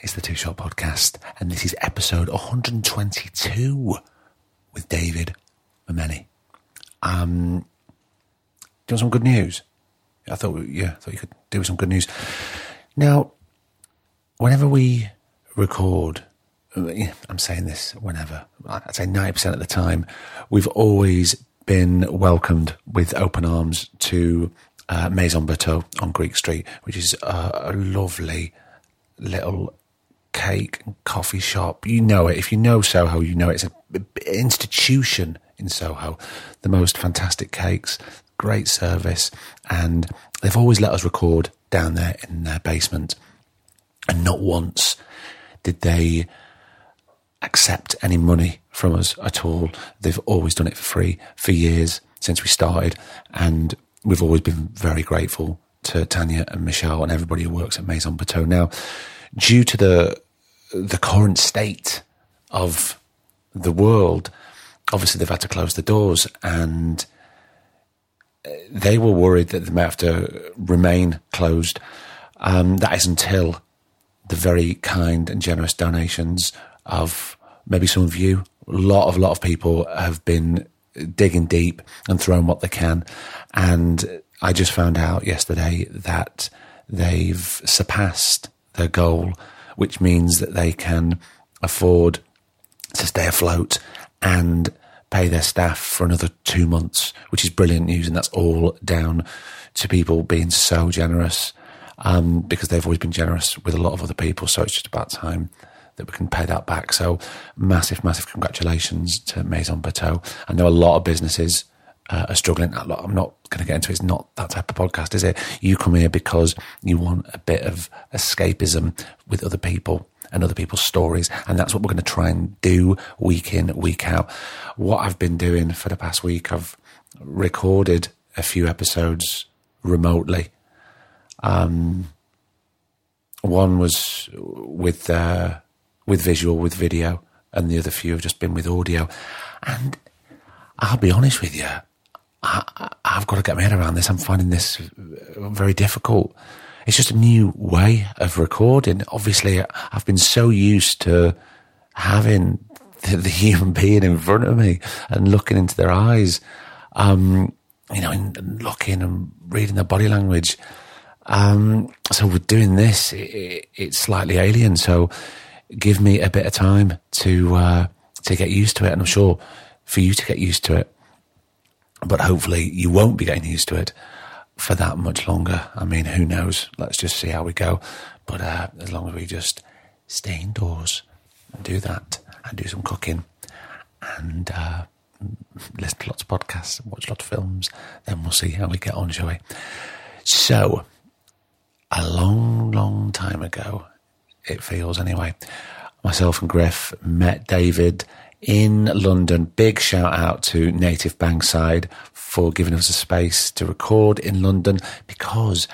It's the Two Shot Podcast, and this is episode 122 with David Mumeni. Um, do you want some good news? I thought, yeah, I thought you could do some good news. Now, whenever we record, I'm saying this whenever, I'd say 90% of the time, we've always been welcomed with open arms to uh, Maison Bertaux on Greek Street, which is a, a lovely little cake and coffee shop. You know it. If you know Soho, you know it's an institution in Soho. The most fantastic cakes, great service, and they've always let us record down there in their basement. And not once did they accept any money from us at all. They've always done it for free for years since we started, and we've always been very grateful to Tanya and Michelle and everybody who works at Maison Bertaux. Now, due to the the current state of the world, obviously they've had to close the doors, and uh, they were worried that they may have to remain closed. Um, that is until the very kind and generous donations of maybe some of you. A lot of lot of people have been digging deep and throwing what they can. And I just found out yesterday that they've surpassed their goal, which means that they can afford to stay afloat and pay their staff for another two months, which is brilliant news. And that's all down to people being so generous um, because they've always been generous with a lot of other people. So it's just about time that we can pay that back. So massive, massive congratulations to Maison Bertaux. I know a lot of businesses uh, are struggling. I'm not going to get into it. It's not that type of podcast, is it? You come here because you want a bit of escapism with other people and other people's stories. And that's what we're going to try and do week in, week out. What I've been doing for the past week, I've recorded a few episodes remotely. Um, one was with, uh, with visual, with video, and the other few have just been with audio. And I'll be honest with you, I, I've got to get my head around this. I'm finding this very difficult. It's just a new way of recording. Obviously, I've been so used to having the, the human being in front of me and looking into their eyes, um, you know, and, and looking and reading their body language. Um, so with doing this, it, it, it's slightly alien. So give me a bit of time to uh, to get used to it, and I'm sure for you to get used to it. But hopefully, you won't be getting used to it for that much longer. I mean, who knows? Let's just see how we go. But uh, as long as we just stay indoors and do that, and do some cooking, and uh, listen to lots of podcasts, and watch lots of films, then we'll see how we get on, shall we? So, a long, long time ago, it feels anyway. Myself and Griff met David in London. Big shout out to Native Bankside for giving us a space to record in London because,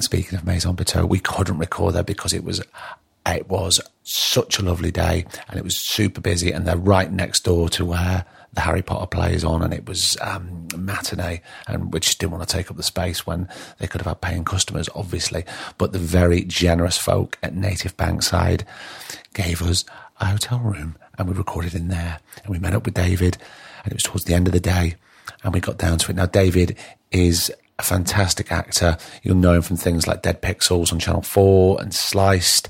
speaking of Maison Bertaux, we couldn't record there because it was it was such a lovely day and it was super busy and they're right next door to where the Harry Potter play is on and it was um, matinee and we just didn't want to take up the space when they could have had paying customers obviously but the very generous folk at Native Bankside gave us a hotel room and we recorded in there and we met up with David and it was towards the end of the day and we got down to it now David is a fantastic actor you'll know him from things like Dead Pixels on Channel 4 and Sliced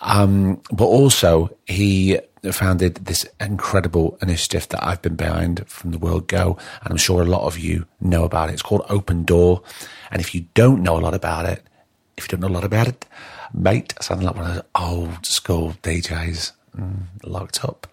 um, but also he founded this incredible initiative that I've been behind from the World Go, and I'm sure a lot of you know about it. It's called Open Door, and if you don't know a lot about it, if you don't know a lot about it, mate, sounding like one of those old school DJs. Locked up.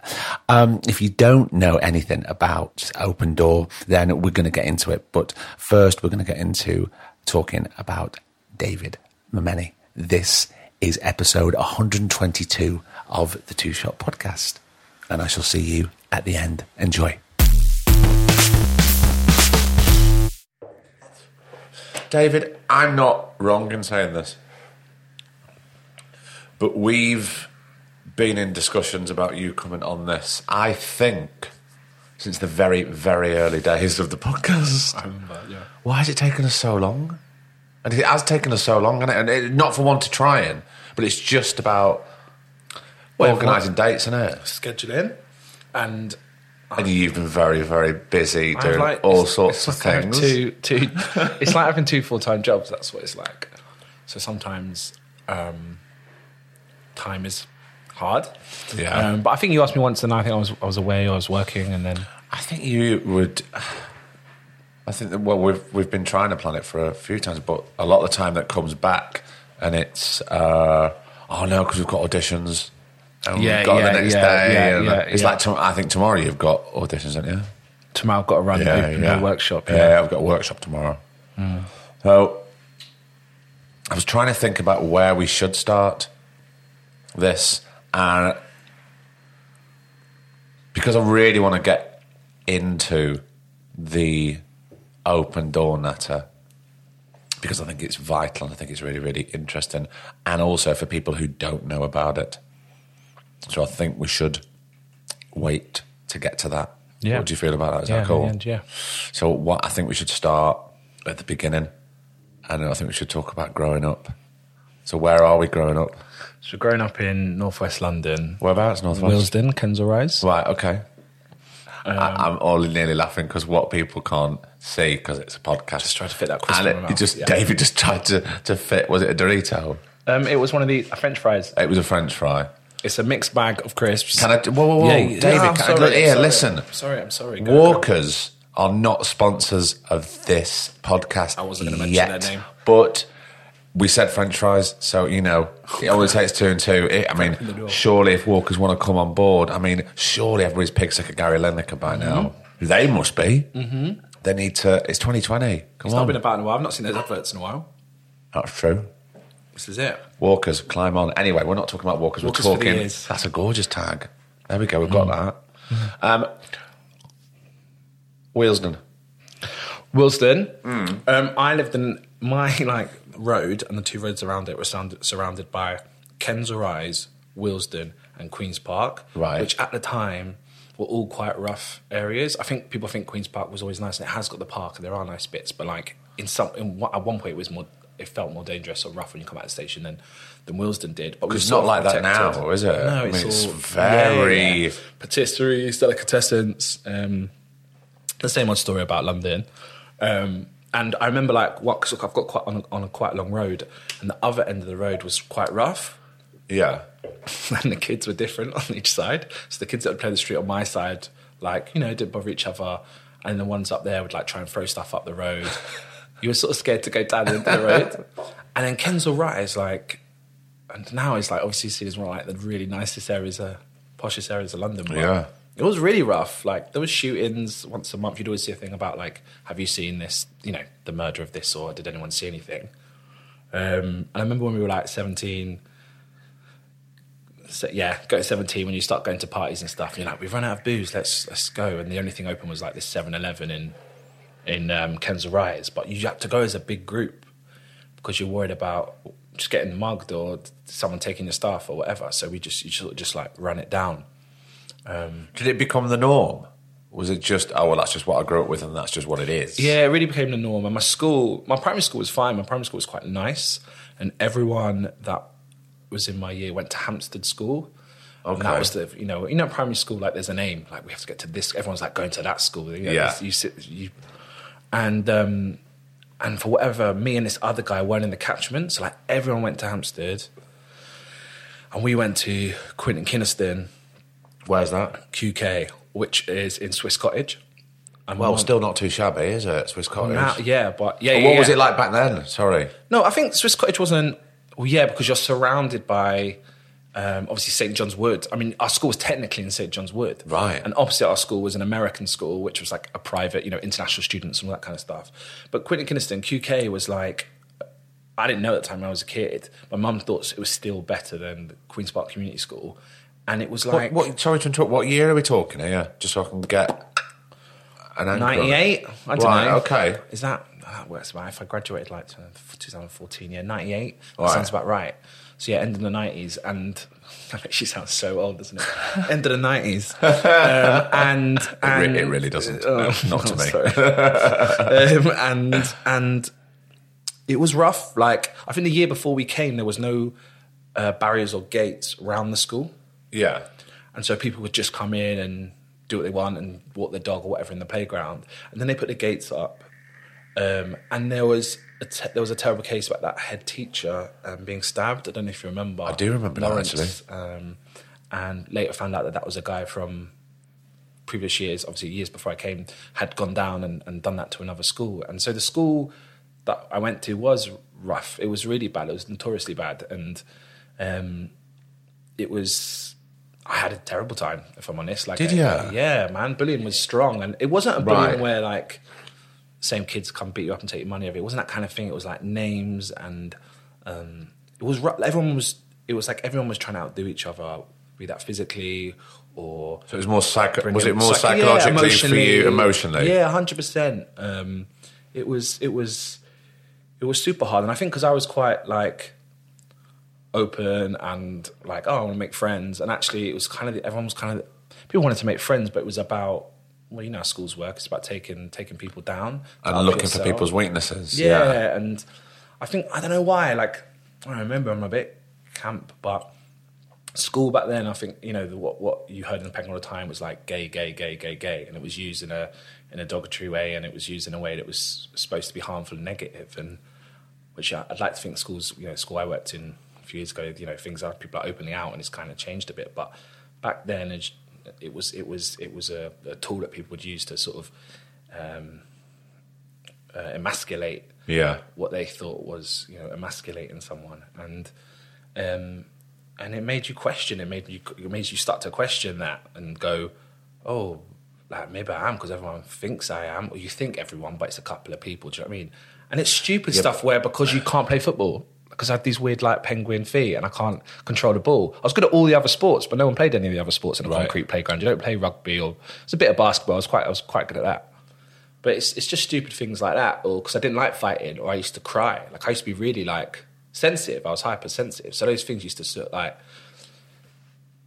Um, if you don't know anything about Open Door, then we're going to get into it. But first, we're going to get into talking about David Mumeni. This is episode 122 of the Two Shot Podcast. And I shall see you at the end. Enjoy. David, I'm not wrong in saying this, but we've been in discussions about you coming on this. I think since the very, very early days of the podcast. I remember, yeah. Why has it taken us so long? And it has taken us so long, it? and it, not for want of trying, but it's just about Well, organising dates, isn't it? Scheduling and And you've been very, very busy doing like, all it's- sorts it's of like things. Two, two, it's like having two full time jobs. That's what it's like. So sometimes um, time is hard. Yeah. Um, but I think you asked me once, and I think I was I was away, I was working, and then I think you would. I think that well, we've we've been trying to plan it for a few times, but a lot of the time that comes back, and it's uh, oh no, because we've got auditions. And Yeah, we've got yeah, the next yeah, day. yeah, and yeah, it's yeah. like tom- I think tomorrow you've got auditions, don't you? tomorrow I've got to run open a workshop. Yeah. Yeah. I've got a workshop tomorrow. So I was trying to think about where we should start this, and because I really want to get into the open door natter because I think it's vital and I think it's really, really interesting, and also for people who don't know about it. So I think we should wait to get to that. Yeah. What do you feel about that? Is Yeah, that cool? end, yeah. So what I think we should start at the beginning, and I think we should talk about growing up. So where are we growing up? So growing up in northwest London, Whereabouts? Northwest. Willesden, Kensal Rise. Right. Okay. Um, I, I'm all nearly laughing because what people can't see because it's a podcast. Just try to fit that and crisp in it, my it mouth, just yeah. David just tried to, to fit. Was it a Dorito? Um, it was one of the French fries. It was a French fry. It's a mixed bag of crisps. Can I? Whoa, whoa, whoa, Yeah, David! yeah, I'm can I- sorry, look, I'm here, sorry. listen. I'm sorry, I'm sorry. Go, go. Walkers are not sponsors of this podcast. I wasn't gonna mention yet, their name. but we said French fries, so you know it always takes two and two. It, I mean, surely if Walkers want to come on board, I mean, surely everybody's pig sick of Gary Lineker by now. They must be. Mm-hmm. They need to. It's 2020. Come It's on, not been about in a while. I've not seen those adverts in a while. that's true. This is it. Walkers, climb on. Anyway, we're not talking about Walkers. Walkers we're talking. That's a gorgeous tag. There we go. We've got that. Um, Wheelsden. Willesden. Mm. Um, I lived in my like road, and the two roads around it were surrounded, surrounded by Kensal Rise, Willesden, and Queens Park. Right. Which at the time were all quite rough areas. I think people think Queens Park was always nice, and it has got the park, and there are nice bits. But like in some, in, at one point, it was more. It felt more dangerous or rough when you come out of the station than than Willesden did. But It's not like that now, is it? No, I it's, mean, it's very- yeah, yeah. patisserie, delicatessens. Um, the same old story about London. Um, and I remember like what cause I've got quite on a, on a quite long road, and the other end of the road was quite rough, Yeah. and the kids were different on each side. So the kids that would play the street on my side, like you know, didn't bother each other, and the ones up there would like try and throw stuff up the road. you were sort of scared to go down the road, and then Kensal Rise, like, and now it's like obviously seen as one of like the really nicest areas, uh, poshest areas of London. but Yeah. It was really rough. Like there was shootings once a month. You'd always see a thing about like, have you seen this? You know, the murder of this, or did anyone see anything? Um, and I remember when we were like seventeen. So, yeah, go to seventeen when you start going to parties and stuff. And you're like, we've run out of booze. Let's let's go. And the only thing open was like this 7-Eleven in in um, Kensal Rise. But you had to go as a big group because you're worried about just getting mugged or someone taking your stuff or whatever. So we just you sort of just like run it down. Did it become the norm? Was it just, oh, well, that's just what I grew up with and that's just what it is? Yeah, it really became the norm. And my school, my primary school was fine. My primary school was quite nice, and everyone that was in my year went to Hampstead School. Okay. And that was the you know you know primary school like there's a name like we have to get to this. Everyone's like going to that school. You know, Yeah. You sit you, and um, and for whatever me and this other guy weren't in the catchment. So like everyone went to Hampstead, and we went to Quintin Kynaston Where's that? QK, which is in Swiss Cottage. And Well, one- still not too shabby, is it? Swiss Cottage. yeah, but yeah. But yeah, what was yeah. it like back then? Sorry. No, I think Swiss Cottage wasn't. Well, yeah, because you're surrounded by um, obviously St John's Wood. I mean, our school was technically in St John's Wood, Right. And opposite our school was an American school, which was like a private, you know, international students and all that kind of stuff. But Quintin Kynaston, QK, was like. I didn't know at the time when I was a kid. My mum thought it was still better than Queen's Park Community School, and it was like what, what, sorry to interrupt. What year are we talking here? Just so I can get an anchor 98. I don't Right, know. okay. Is that that works about? If I graduated like 2014, yeah, 98. That Right. sounds about right. So yeah, end of the 90s, and that makes you sound so old, doesn't it? end of the 90s, um, and It, re- it really doesn't. Oh, Not to me. um, and and it was rough. Like I think the year before we came, there was no uh, barriers or gates around the school. Yeah. And so people would just come in and do what they want and walk their dog or whatever in the playground. And then they put the gates up. Um, and there was a te- there was a terrible case about that head teacher um, being stabbed. I don't know if you remember. I do remember that, actually. Um, and later found out that that was a guy from previous years, obviously years before I came, had gone down and, and done that to another school. And so the school that I went to was rough. It was really bad. It was notoriously bad. And um, it was I had a terrible time, if I'm honest. Like, Did uh. Yeah, man. Bullying was strong, and it wasn't a bullying Right. where like same kids come beat you up and take your money. It wasn't that kind of thing. It was like names, and um, it was everyone was. It was like everyone was trying to outdo each other, be that physically or So it was more psycho. Was it more psych- yeah, psychologically for you emotionally? Yeah, hundred percent. Um, it was it was it was super hard, and I think because I was quite like open and like oh I want to make friends, and actually it was kind of everyone was kind of people wanted to make friends, but it was about well you know how schools work. It's about taking taking people down And looking for people's weaknesses. Yeah, and I think I don't know why. Like I remember I'm a bit camp, but school back then, I think you know the, what what you heard in the pen all the time was like gay, gay, gay, gay, gay, and it was used in a in a derogatory way, and it was used in a way that was supposed to be harmful and negative, and which I, I'd like to think schools, you know, school I worked in few years ago, you know, things are people are opening out, and it's kind of changed a bit, but back then it, it was it was it was a, a tool that people would use to sort of um, uh, emasculate Yeah. what they thought was you know emasculating someone. And um and it made you question it made you it made you start to question that and go oh like maybe I am because everyone thinks I am or you think everyone but it's a couple of people do you know what I mean? And it's stupid stuff where because you can't play football because I had these weird like penguin feet and I can't control the ball. I was good at all the other sports, but no one played any of the other sports in a Right. concrete playground. You don't play rugby or it's a bit of basketball. I was quite I was quite good at that. But it's it's just stupid things like that, or because I didn't like fighting, or I used to cry. Like I used to be really like sensitive. I was hypersensitive, so those things used to sort of, like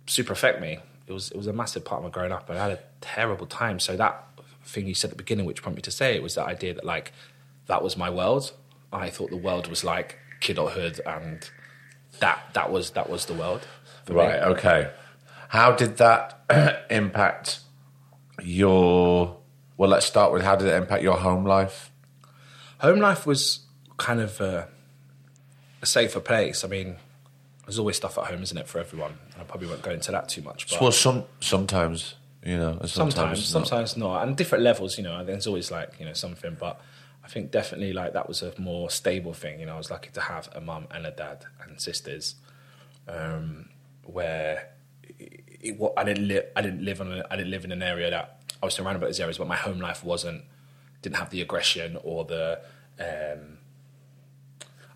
super affect me. It was it was a massive part of my growing up, and I had a terrible time. So that thing you said at the beginning, which prompted me to say it, was that idea that like that was my world. I thought the world was like kidulthood, and that that was that was the world. for me. Right. Okay. How did that impact your? Well, let's start with how did it impact your home life? home life was kind of uh, a safer place. I mean, there's always stuff at home, isn't it, for everyone? I probably won't go into that too much. But Well, some sometimes you know. and sometimes, not. sometimes not, and different levels. You know, there's always like you know something, but I think definitely like that was a more stable thing. You know, I was lucky to have a mum and a dad and sisters, um, where it, it, I didn't live. I didn't live on. A, I didn't live in an area that I was surrounded by these areas, but my home life wasn't. Didn't have the aggression or the. Um,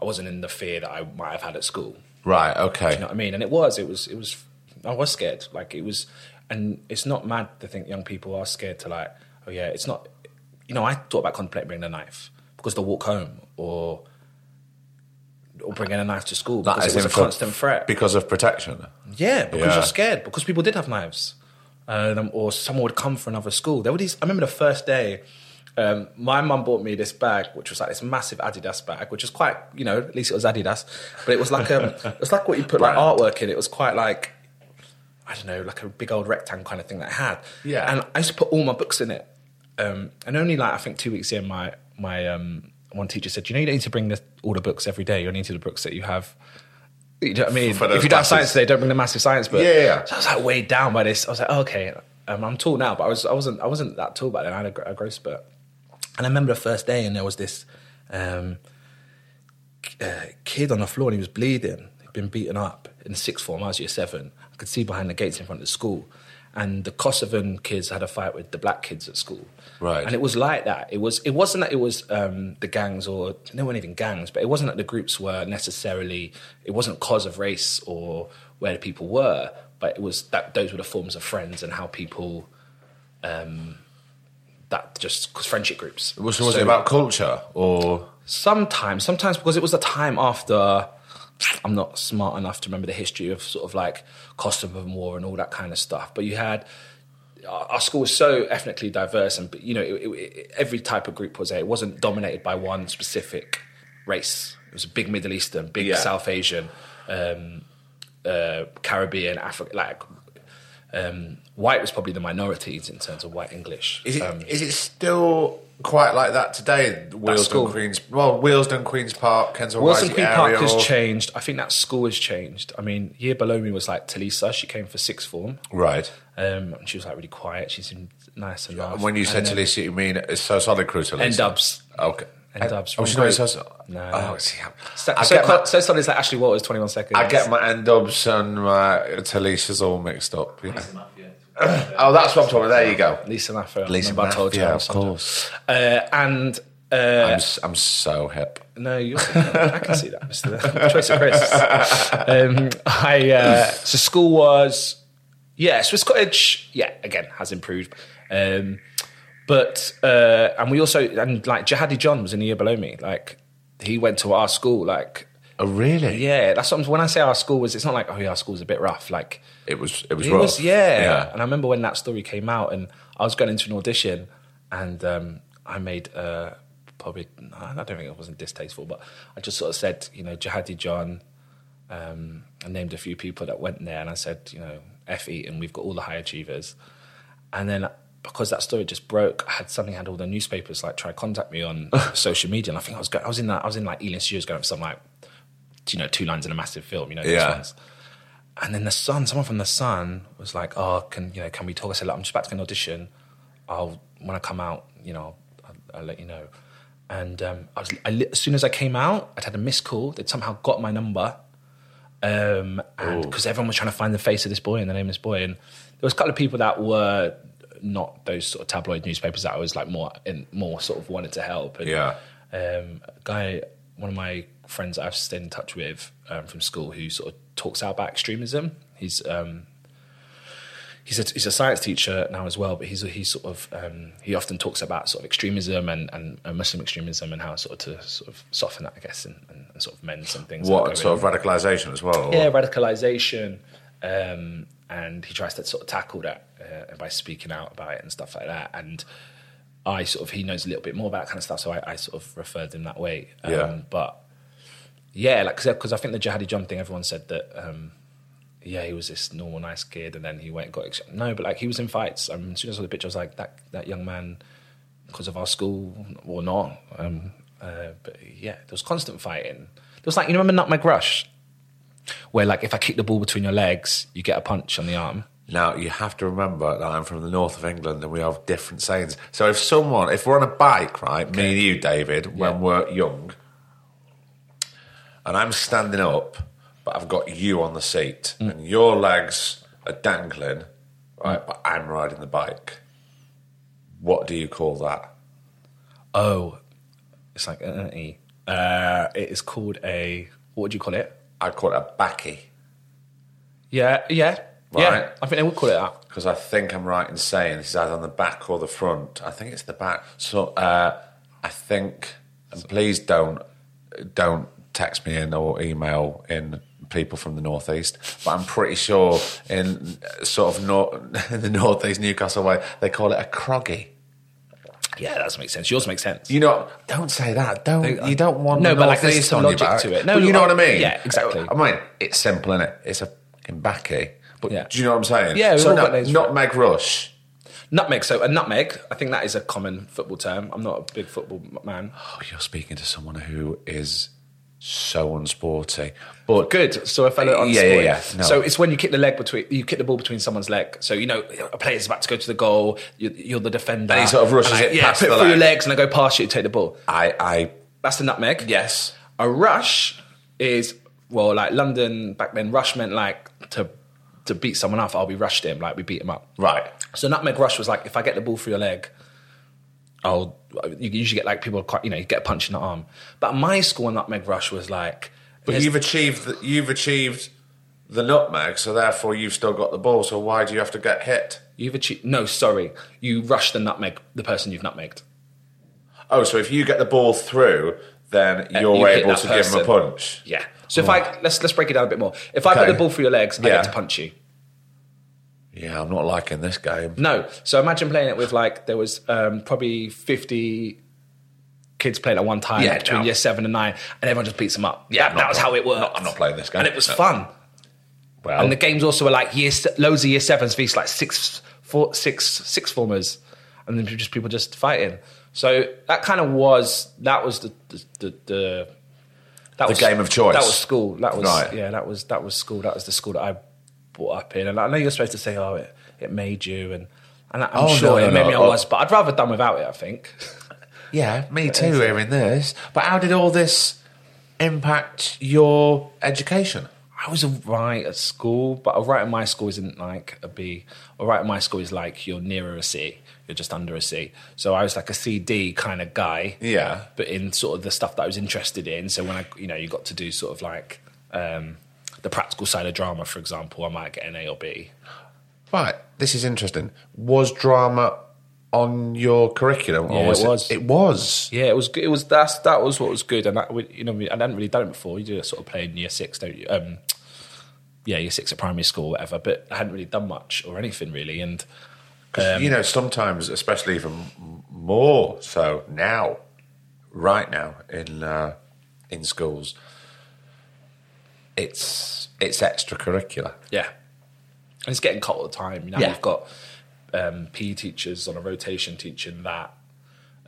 I wasn't in the fear that I might have had at school. Right. Okay. You know what I mean? And it was, it was, it was. I was scared. Like it was, and it's not mad to think young people are scared to like. Oh yeah, it's not. You know, I thought about contemplating bringing a knife because they'll walk home or or bringing a knife to school That because it was a constant threat. because of protection. Yeah, because Yeah. you're scared. Because people did have knives, um, or someone would come for another school. There were these. I remember the first day. Um, my mum bought me this bag, which was like this massive Adidas bag, which was quite, you know, at least it was Adidas, but it was like um, it was like what you put like artwork in. It was quite like, I don't know, like a big old rectangle kind of thing that I had. Yeah. and I used to put all my books in it. Um, and only like I think two weeks in, my my um, one teacher said, you know, you don't need to bring the, all the books every day. You only need to the books that you have. You know what I mean? If you don't have science today, don't bring the massive science book. Yeah, yeah, yeah. So I was like weighed down by this. I was like, oh, okay, um, I'm tall now, but I was I wasn't I wasn't that tall back then. I had a, a growth spurt, and I remember the first day, and there was this um, uh, kid on the floor, and he was bleeding. He'd been beaten up in sixth form. I was year seven. I could see behind the gates in front of the school, and the Kosovan kids had a fight with the black kids at school. Right. And it was like that. It was. It wasn't that it was um, the gangs or they weren't even gangs, but it wasn't that the groups were necessarily. It wasn't cause of race or where the people were, but it was that those were the forms of friends and how people. Um, that just 'cause friendship groups. Was, was So- it about culture or? Sometimes, sometimes because it was a time after. I'm not smart enough to remember the history of sort of like Kosovo War and all that kind of stuff. But you had our school was so ethnically diverse, and you know it, it, every type of group was there. It wasn't dominated by one specific race. It was a big Middle Eastern, big Yeah. South Asian, um, uh, Caribbean, Africa. Like um, white was probably the minorities in terms of white English. Is it, Um, is it still quite like that today? Wheelsden school. Queens, well, Wheelsden Queens Park, Kensal Wilson Rising Queen area, Park has changed. I think that school has changed. I mean, year below me was like Tulisa. She came for sixth form. Right. Um, and she was like really quiet. She seemed nice and nice. When you said Tulisa, you mean it's so solid crew Tulisa? N Dubs. Okay. N-Dubz. Oh, she's not so solid. No. Oh, see, So, I so, get my, so solid is like Ashley Walters, 21 seconds. I get my N-Dubz and my Tulisas all mixed up. yeah. oh, that's what I'm talking about. There you go. Lisa Maffia. Lisa Remember I told you I of was such a- course. Uh, and uh, I'm, I'm so hip. No, you. I can see that, Mister Choice of Chris. Um, I uh, so school was yeah, Swiss Cottage. Yeah, again has improved, um, but uh, and we also and like Jihadi John was in the year below me. Like he went to our school. Like Oh, really? yeah, that's what I'm, when I say our school was. It's not like oh yeah, our school's a bit rough. Like It was. It was it rough. was yeah. yeah. And I remember when that story came out, and I was going into an audition, and um, I made uh, probably I don't think it wasn't distasteful, but I just sort of said, you know, Jihadi John. Um, I named a few people that went there, and I said, you know, F Eton, we've got all the high achievers, and then. Because that story just broke, I had suddenly had all the newspapers like try to contact me on social media, and I think I was go- I was in that I was in like Ealing Studios going for some like, you know, two lines in a massive film, you know, Yeah. And then the Sun, someone from the Sun was like, "Oh, can you know, can we talk?" I said, "Look, "I'm just about to get an audition. I'll when I come out, you know, I'll, I'll let you know." And um, I was, I, as soon as I came out, I'd had a missed call. They'd somehow got my number, um, and because everyone was trying to find the face of this boy and the name of this boy, and there was a couple of people that were not those sort of tabloid newspapers that I was like more in, more sort of wanted to help. And, Yeah. um, a guy, one of my friends that I've stayed in touch with um, from school, who sort of talks out about extremism. He's um, he's a, he's a science teacher now as well, but he's he's sort of um, he often talks about sort of extremism and, and, and Muslim extremism and how sort of to sort of soften that, I guess, and, and, and sort of mend some things. What sort of radicalisation as well? Yeah, radicalization. Um, and he tries to sort of tackle that uh, by speaking out about it and stuff like that. And I sort of, he knows a little bit more about that kind of stuff, so I, I sort of referred him that way. Um, Yeah. But yeah, like, because I think the Jihadi John thing, everyone said that, um, yeah, he was this normal, nice kid, and then he went got. No, but like, he was in fights. Um, as soon as I saw the picture, I was like, that, that young man, because of our school or not. Um, uh, but yeah, there was constant fighting. There was like, you remember Nutmeg Rush? where like if I kick the ball between your legs, you get a punch on the arm. Now you have to remember that I'm from the north of England and we have different sayings. So if someone, if we're on a bike, right, me and you, David, when Yeah. we're young, and I'm standing up, but I've got you on the seat, Mm. and your legs are dangling, right, but I'm riding the bike. What do you call that? Oh, it's like uh, e. Uh, it is called a what would you call it? I call it a backy Yeah, yeah, Right. yeah. I think they would call it that. because I think I'm right in saying this is either on the back or the front. I think it's the back. So uh, I think, and please don't don't text me in or email in people from the northeast, but I'm pretty sure in sort of nor- in the northeast Newcastle way they call it a croggy. Yeah, that doesn't make sense. Yours makes sense. You know, don't say that. Don't you don't want to. No, but, like, there's some logic to it. No, But you know I- what I mean? yeah, exactly. I mean, it's simple, is it? It's a fucking backy. But Yeah. do you know what I'm saying? Yeah, So no, got names for it. nutmeg rush. Nutmeg. So a nutmeg. I think that is a common football term. I'm not a big football man. Oh, you're speaking to someone who is so unsporty. But Good. So a fellow on Yeah, yeah, yeah. No. So it's when you kick the leg between you kick the ball between someone's leg. So you know a player's about to go to the goal. You're, you're the defender. And he sort of rushes I- it Yeah, past it through your legs and I go past you to take the ball. I, I, That's the nutmeg. yes, A rush is well, like London back then. Rush meant like to to beat someone up. I'll be rushed him, like we beat him up. Right. So nutmeg rush was like if I get the ball through your leg, I'll you usually get like people quite you know you get a punch in the arm. But my school nutmeg rush was like, But you've achieved the, you've achieved the nutmeg, so therefore you've still got the ball. So why do you have to get hit? you've achieved no sorry you rush the nutmeg the person you've nutmegged. Oh, so if you get the ball through, then you're Uh, you able to give him a punch. Yeah. So if I let's let's break it down a bit more. If I put the ball through your legs, I get to punch you. Yeah, I'm not liking this game. No. So imagine playing it with like there was um, probably fifty kids playing at one time Yeah, between no. year seven and nine, and everyone just beats them up. Yeah, that, that was how it worked. not- I'm not playing this game. and it was No. fun. Well, And the games also were like year loads of year sevens versus like six, four, six, six formers, and then just people just fighting. So that kind of was that was the the, the, the that The was game of choice. That was school. That was Right. yeah. That was that was school. That was the school that I brought up in. And I know you're supposed to say, oh, it, it made you, and and I'm Oh, sure no, it no, made no. me. I was, but I'd rather done without it. I think. yeah, me too. Hearing this, but how did all this impact your education? I was alright at school, but alright at my school isn't like a B. Alright at my school is like you're nearer a C, you're just under a C. So I was like a CD kind of guy. Yeah. But in sort of the stuff that I was interested in. So when I, you know, you got to do sort of like um, the practical side of drama, for example, I might get an A or B. Right, this is interesting. Was drama on your curriculum? Yeah, was it was. It was. Yeah, it was. It was that's that was what was good, and that you know I hadn't really done it before. You do a sort of play in year six, don't you? Um, yeah, year six at primary school, whatever. But I hadn't really done much or anything really, and. 'Cause, you know, sometimes, especially even more so now, right now in uh, in schools, it's it's extracurricular. Yeah. And it's getting cut all the time. Now Yeah. you've got um, PE teachers on a rotation teaching that,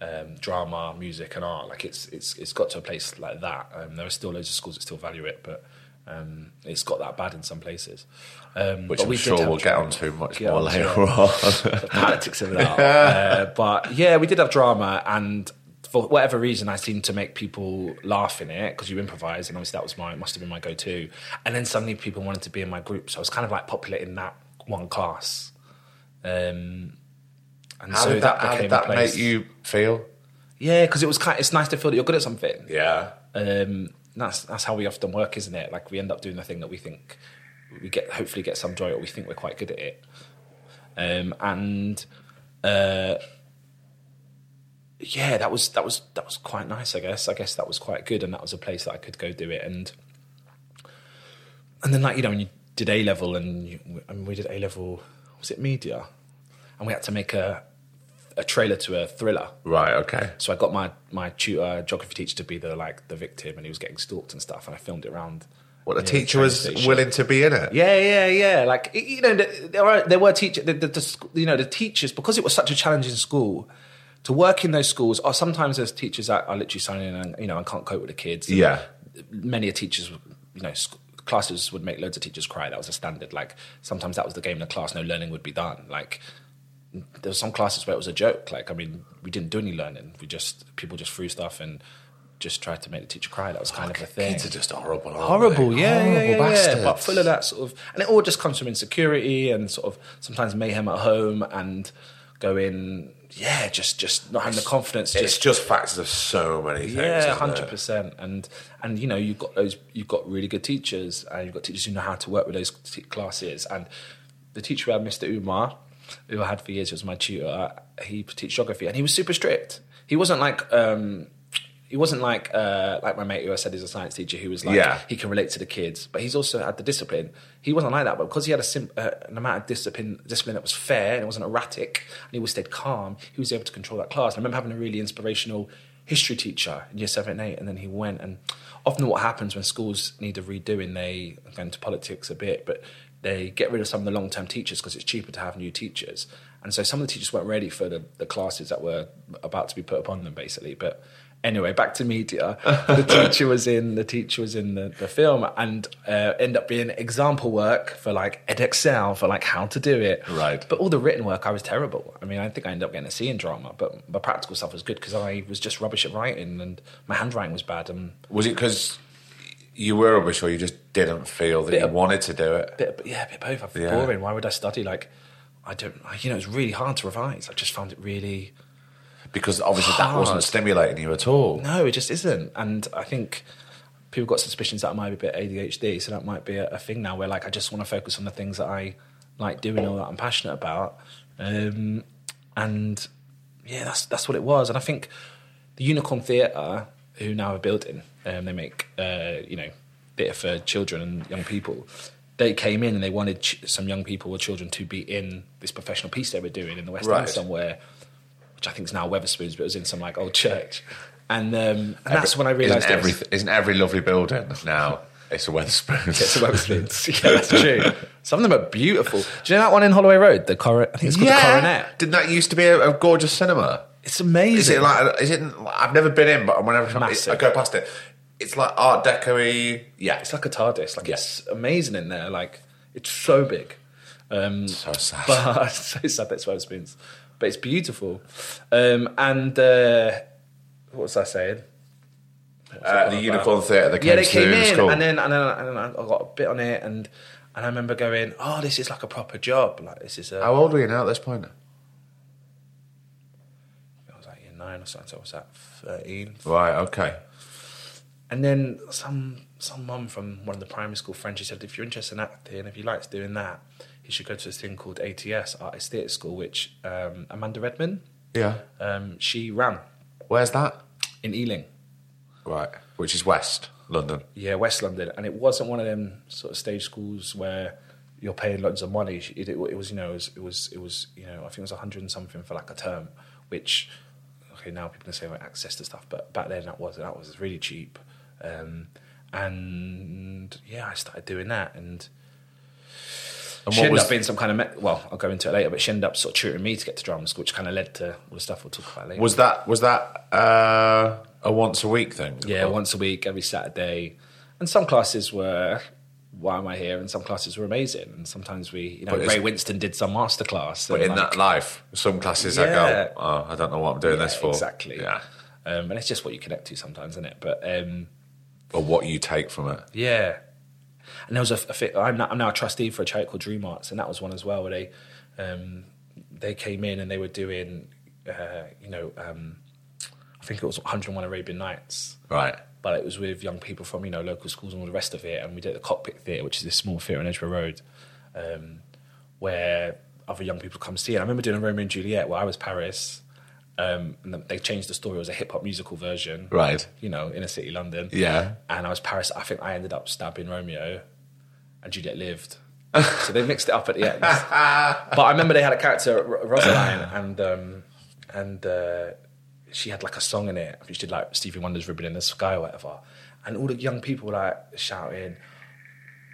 um, drama, music, and art. Like it's it's it's got to a place like that. Um, there are still loads of schools that still value it, but um, it's got that bad in some places. Um, Which I'm we sure we'll get onto much Get more later on. the politics of it all. Uh, but yeah, we did have drama, and for whatever reason, I seemed to make people laugh in it because you improvise, and obviously that was my must have been my go-to. And then suddenly people wanted to be in my group, so I was kind of like popular in that one class. Um, and How so did that, that, how did that make you feel? Yeah, because it was kind. It's nice to feel that you're good at something. Yeah. Um, that's that's how we often work, isn't it? Like we end up doing the thing that we think we get, hopefully get some joy, or we think we're quite good at it. Um, and uh, yeah, that was that was that was quite nice. I guess I guess that was quite good, and that was a place that I could go do it. And and then like you know when you did A level, and you, I mean, we did A level, was it media, and we had to make a a trailer to a thriller. Right. Okay. So I got my my tutor, geography teacher, to be the like the victim, and he was getting stalked and stuff. And I filmed it around. What the teacher was station. willing to be in it. Yeah, yeah, yeah. Like you know, there were there were teachers. The, the, the, you know, the teachers because it was such a challenging school. To work in those schools, or sometimes there's teachers that are literally signing in and you know and can't cope with the kids. Yeah. many a teachers, you know, sc- classes would make loads of teachers cry. That was a standard. Like sometimes that was the game in the class. No learning would be done. Like there were some classes where it was a joke. Like I mean, we didn't do any learning. We just people just threw stuff and just tried to make the teacher cry. That was kind of a thing. Kids are just horrible. Horrible, yeah, yeah, Horrible yeah, yeah. bastards. But full of that sort of, and it all just comes from insecurity and sort of sometimes mayhem at home and going, yeah, just just not having the confidence. It's just factors of so many things. yeah, hundred percent. And and you know you've got those, you've got really good teachers, and you've got teachers who know how to work with those t- classes. And the teacher we had, Mr. Umar, who I had for years, was my tutor. He teach geography, and he was super strict. He wasn't like. Um, he wasn't like uh, like my mate who I said is a science teacher who was like Yeah. he can relate to the kids, but he's also had the discipline. He wasn't like that, but because he had a sim- uh, an amount of discipline discipline that was fair and it wasn't erratic, and he always stayed calm, he was able to control that class. And I remember having a really inspirational history teacher in year seven and eight, and then he went. And often what happens when schools need a redoing, they go into politics a bit, but they get rid of some of the long term teachers because it's cheaper to have new teachers. And so some of the teachers weren't ready for the, the classes that were about to be put upon them, basically. But anyway, back to media. The teacher was in the teacher was in the, the film and uh, end up being example work for like Edexcel for like how to do it. Right. But all the written work, I was terrible. I mean, I think I ended up getting a C in drama, but my practical stuff was good because I was just rubbish at writing and my handwriting was bad. And Was it because You were rubbish, or you just didn't feel that you of- wanted to do it. bit, yeah, a bit both. I feel Yeah. boring. Why would I study? Like, I don't. I- You know, it's really hard to revise. I just found it really. Because obviously that wasn't stimulating you at all. No, it just isn't. And I think people got suspicions that I might be a bit ADHD, so that might be a, a thing now where like I just want to focus on the things that I like doing or that I'm passionate about. Um, and yeah, that's that's what it was. And I think the Unicorn Theatre, who now are building, um, they make uh, you know theatre for children and young people. They came in and they wanted ch- some young people or children to be in this professional piece they were doing in the West Right. End somewhere, which I think is now Wetherspoons, but it was in some like old church. And, um, and that's when I realised isn't every, isn't every lovely building now it's a Wetherspoons. it's a Wetherspoons. yeah, that's true. Some of them are beautiful. Do you know that one in Holloway Road? The Cor- I think it's called the Coronet. Didn't that used to be a, a gorgeous cinema? It's amazing. Is it like? Is it? I've never been in, but whenever I go past it, it's like Art Deco-y. Yeah, It's like a TARDIS. Like it's amazing in there. Like it's so big. Um, so sad. but so sad that's Wetherspoons. But it's beautiful. Um, and uh, what was I saying? uh, the Unicorn Theatre that came yeah, they came in, school. and then and then and then I got a bit on it, and and I remember going, "Oh, this is like a proper job. Like this is a." How old were you now at this point? I was like year nine or something. So I was at thirteen, Right. Okay. And then some some mum from one of the primary school friends, she said, if you're interested in acting, if you likes doing that, you should go to this thing called ATS, Artist Theatre School, which um, Amanda Redman, Yeah. um, she ran Where's that? in Ealing. Right. Which is West London. Yeah, West London, and it wasn't one of them sort of stage schools where you're paying loads of money. It, it, it was, you know, it was, it was, it was, you know, I think it was a hundred and something for like a term, which, okay, now people can say about access to stuff, but back then that wasn't. That was really cheap, um, and yeah, I started doing that, and And she ended up being some kind of me- well, I'll go into it later, but she ended up sort of tutoring me to get to drama school, which kind of led to all the stuff we'll talk about later. was that was that uh, a once a week thing? Yeah, once a week, every Saturday. And some classes were, why am I here? And some classes were amazing. And sometimes we, you know, But it's- Ray Winstone did some masterclass. But and in like- that life, some classes I Yeah. go, oh, I don't know what I'm doing Yeah, this for. Exactly. Yeah. Um, and it's just what you connect to sometimes, isn't it? But um, Or what you take from it. yeah. And there was a, a fit, I'm, now, I'm now a trustee for a charity called Dream Arts, and that was one as well where they um, they came in and they were doing, uh, you know, um, I think it was 101 Arabian Nights. Right. but it was with young people from you know local schools and all the rest of it. And we did the Cockpit Theatre, which is this small theatre on Edgware Road, um, where other young people come see it. I remember doing a Romeo and Juliet where I was Paris, um, and they changed the story. It was a hip hop musical version, Right. You know, inner city London. Yeah. And I was Paris. I think I ended up stabbing Romeo, and Juliet lived. so they mixed it up at the end. but I remember they had a character, R- Rosaline, and um, and uh, she had like a song in it. She did like Stevie Wonder's "Ribbon in the Sky" or whatever. And all the young people were like shouting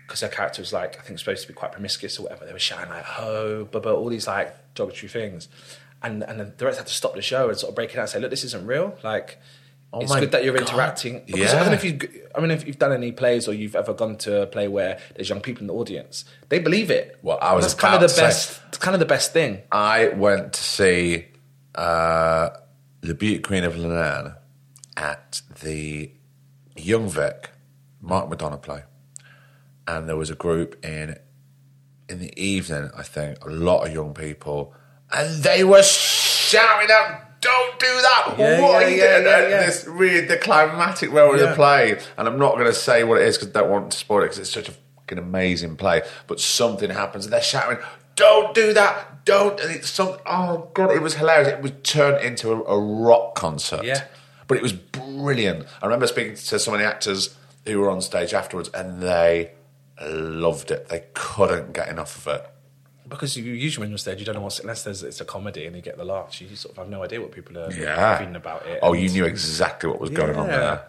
because her character was like I think supposed to be quite promiscuous or whatever. They were shouting like "ho," but all these like derogatory things. And and the director had to stop the show and sort of break it out and say, "Look, this isn't real. Like." It's Oh my good that you're God. interacting. Because I Yeah. don't know if you, I mean, if you've done any plays or you've ever gone to a play where there's young people in the audience, they believe it. Well, I was kind of the best. It's kind of the best thing. I went to see uh, The Beauty Queen of Leenane at the Young Vic Martin McDonagh play. And there was a group in in the evening, I think, a lot of young people, and they were shouting out, Don't do that! Yeah, what yeah, are you yeah, doing? yeah, yeah. This really the climatic role of the play. And I'm not going to say what it is because I don't want to spoil it because it's such a fucking amazing play. But something happens and they're shouting, Don't do that! Don't! And it's some. Oh, God, it was hilarious. It was turned into a, a rock concert. Yeah. But it was brilliant. I remember speaking to some of the actors who were on stage afterwards and they loved it. They couldn't get enough of it. Because you usually when you're on stage, you don't know what's unless there's it's a comedy and you get the laughs. You sort of have no idea what people are Yeah. feeling about it. Oh, And- you knew exactly what was going on Yeah. there.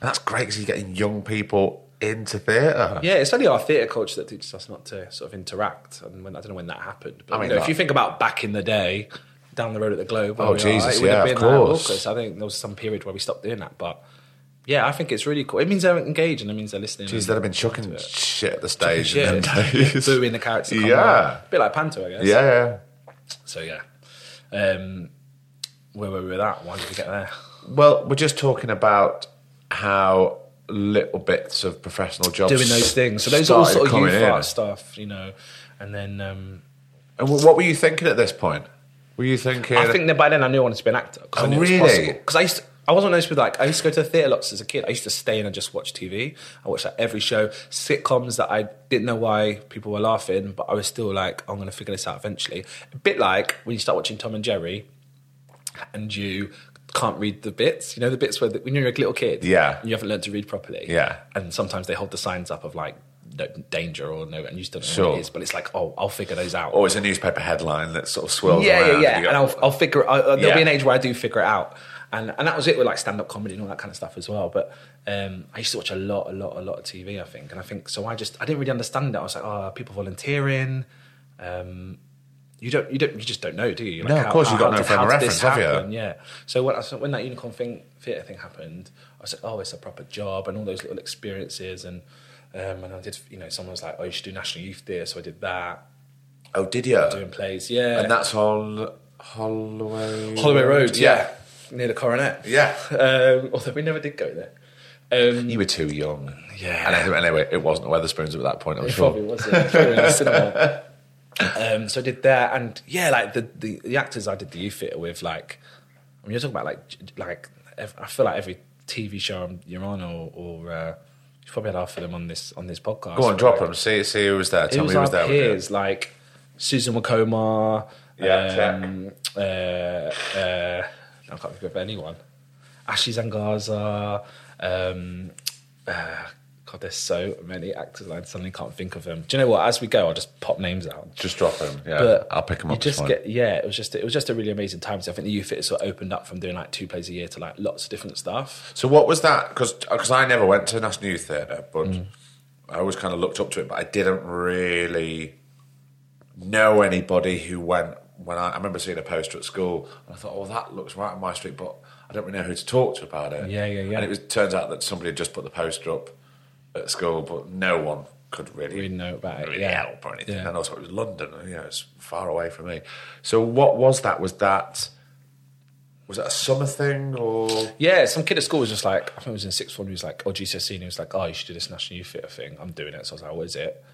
That's great because you're getting young people into theatre. Yeah, it's only our theatre culture that teaches us not to sort of interact. And when, I don't know when that happened, but I mean, you know, if you think about back in the day, down the road at the Globe, Oh, we are, Jesus, it would yeah, have of been like course. awkward. So I think there was some period where we stopped doing that. But yeah, I think it's really cool. It means they're engaged and it means they're listening. Jeez, they'd have been chucking shit at the stage Shit. in them days. booing the character. Yeah. on. a bit like Panto, I guess. yeah, yeah. So yeah, um, where were we with that? Why did we get there? Well, we're just talking about how little bits of professional jobs doing those things. So those are all sort of youth art stuff, you know. And then um, And what were you thinking at this point? Were you thinking? I think that by then I knew I wanted to be an actor. Cause Oh, I really? Because I used to, I wasn't those with like I used to go to the theatre lots as a kid. I used to stay in and just watch TV. I watched like every show, sitcoms that I didn't know why people were laughing, but I was still like, I'm going to figure this out eventually. A bit like when you start watching Tom and Jerry, and you can't read the bits. You know the bits where the, when you're a little kid, Yeah. and you haven't learned to read properly, Yeah. And sometimes they hold the signs up of like no, danger or no, and you still don't know Sure. what it is. But it's like, oh, I'll figure those out. or it's a newspaper headline that sort of swirls Yeah, around. yeah, yeah. and And I'll, I'll figure. I, uh, there'll be an age where I do figure it out, and and that was it with like stand up comedy and all that kind of stuff as well. But um, I used to watch a lot, a lot, a lot of TV. I think, and I think so. I just I didn't really understand it. I was like, oh, people volunteering. Um, you don't, you don't, you just don't know, do you? Like, No, of course, you've got no frame of reference, have you? Yeah. So when I, when that unicorn thing theatre thing happened, I was like, oh, it's a proper job, and all those little experiences, and um, and I did, you know, someone was like, oh, you should do national youth theatre, so I did that, oh, did you? doing plays, yeah, And that's on Holloway. Holloway Road, yeah, near the Coronet. Yeah. Um, although we never did go there. Um, You were too young. Yeah. And anyway, it wasn't Wetherspoons at that point, I'm it sure. probably was. Yeah. Probably in the cinema. Um, so I did that, and yeah, like the, the the actors I did the youth theatre with, like, I mean, you're talking about like like I feel like every TV show you're on, or, or uh, you probably had half of them on this on this podcast. Go on, drop like, them. See, see who was there. Tell me who was there. peers, like Susan Wokoma. Yeah, um, uh, uh, I can't think of anyone. Ashley Zhangazha. Um, uh, God, there's so many actors. I suddenly can't think of them. Do you know what? As we go, I'll just pop names out. Just drop them. Yeah, But I'll pick them up. Just get yeah. It was just it was just a really amazing time. So I think the youth fit sort of opened up from doing like two plays a year to like lots of different stuff. So what was that? Because I never went to National Youth Theatre, but Mm. I always kind of looked up to it, but I didn't really know anybody who went. When I, I remember seeing a poster at school, and I thought, "Oh, that looks right on my street," but I don't really know who to talk to about it. Yeah, yeah, yeah. And it was turns out that somebody had just put the poster up at school, but no one could really Really know about it, really yeah. help or anything. Yeah. And also, it was London. You know, it's far away from me. So, what was that? Was that was that a summer thing or? Yeah, some kid at school was just like, I think it was in sixth form, he was like, oh, or GCSE, and he was like, oh, you should do this National Youth Theatre thing. I'm doing it. So I was like, what is it?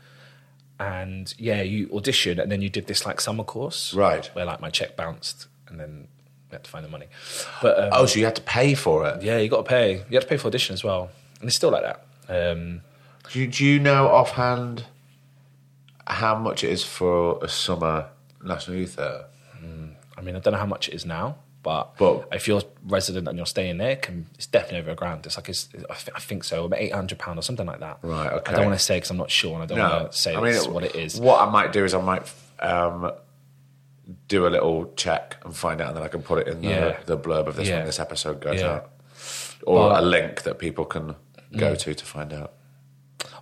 And yeah, you audition and then you did this like summer course. Right. Where like my check bounced and then we had to find the money. But um, Oh, so you had to pay for it? yeah, you got to pay. You had to pay for audition as well. And it's still like that. Um, Do you, do you know offhand how much it is for a summer National Youth Theatre? I mean, I don't know how much it is now, but, But- if you're resident and you're staying there, can, it's definitely over a grand. It's like, it's, I, th- I think so, about £800 or something like that. Right, okay. I don't want to say because I'm not sure and I don't want to say I mean, it's what it is. What I might do is I might um, do a little check and find out, and then I can put it in the, Yeah. the blurb of this Yeah. when this episode goes Yeah. out, or But- a link that people can go to to find out.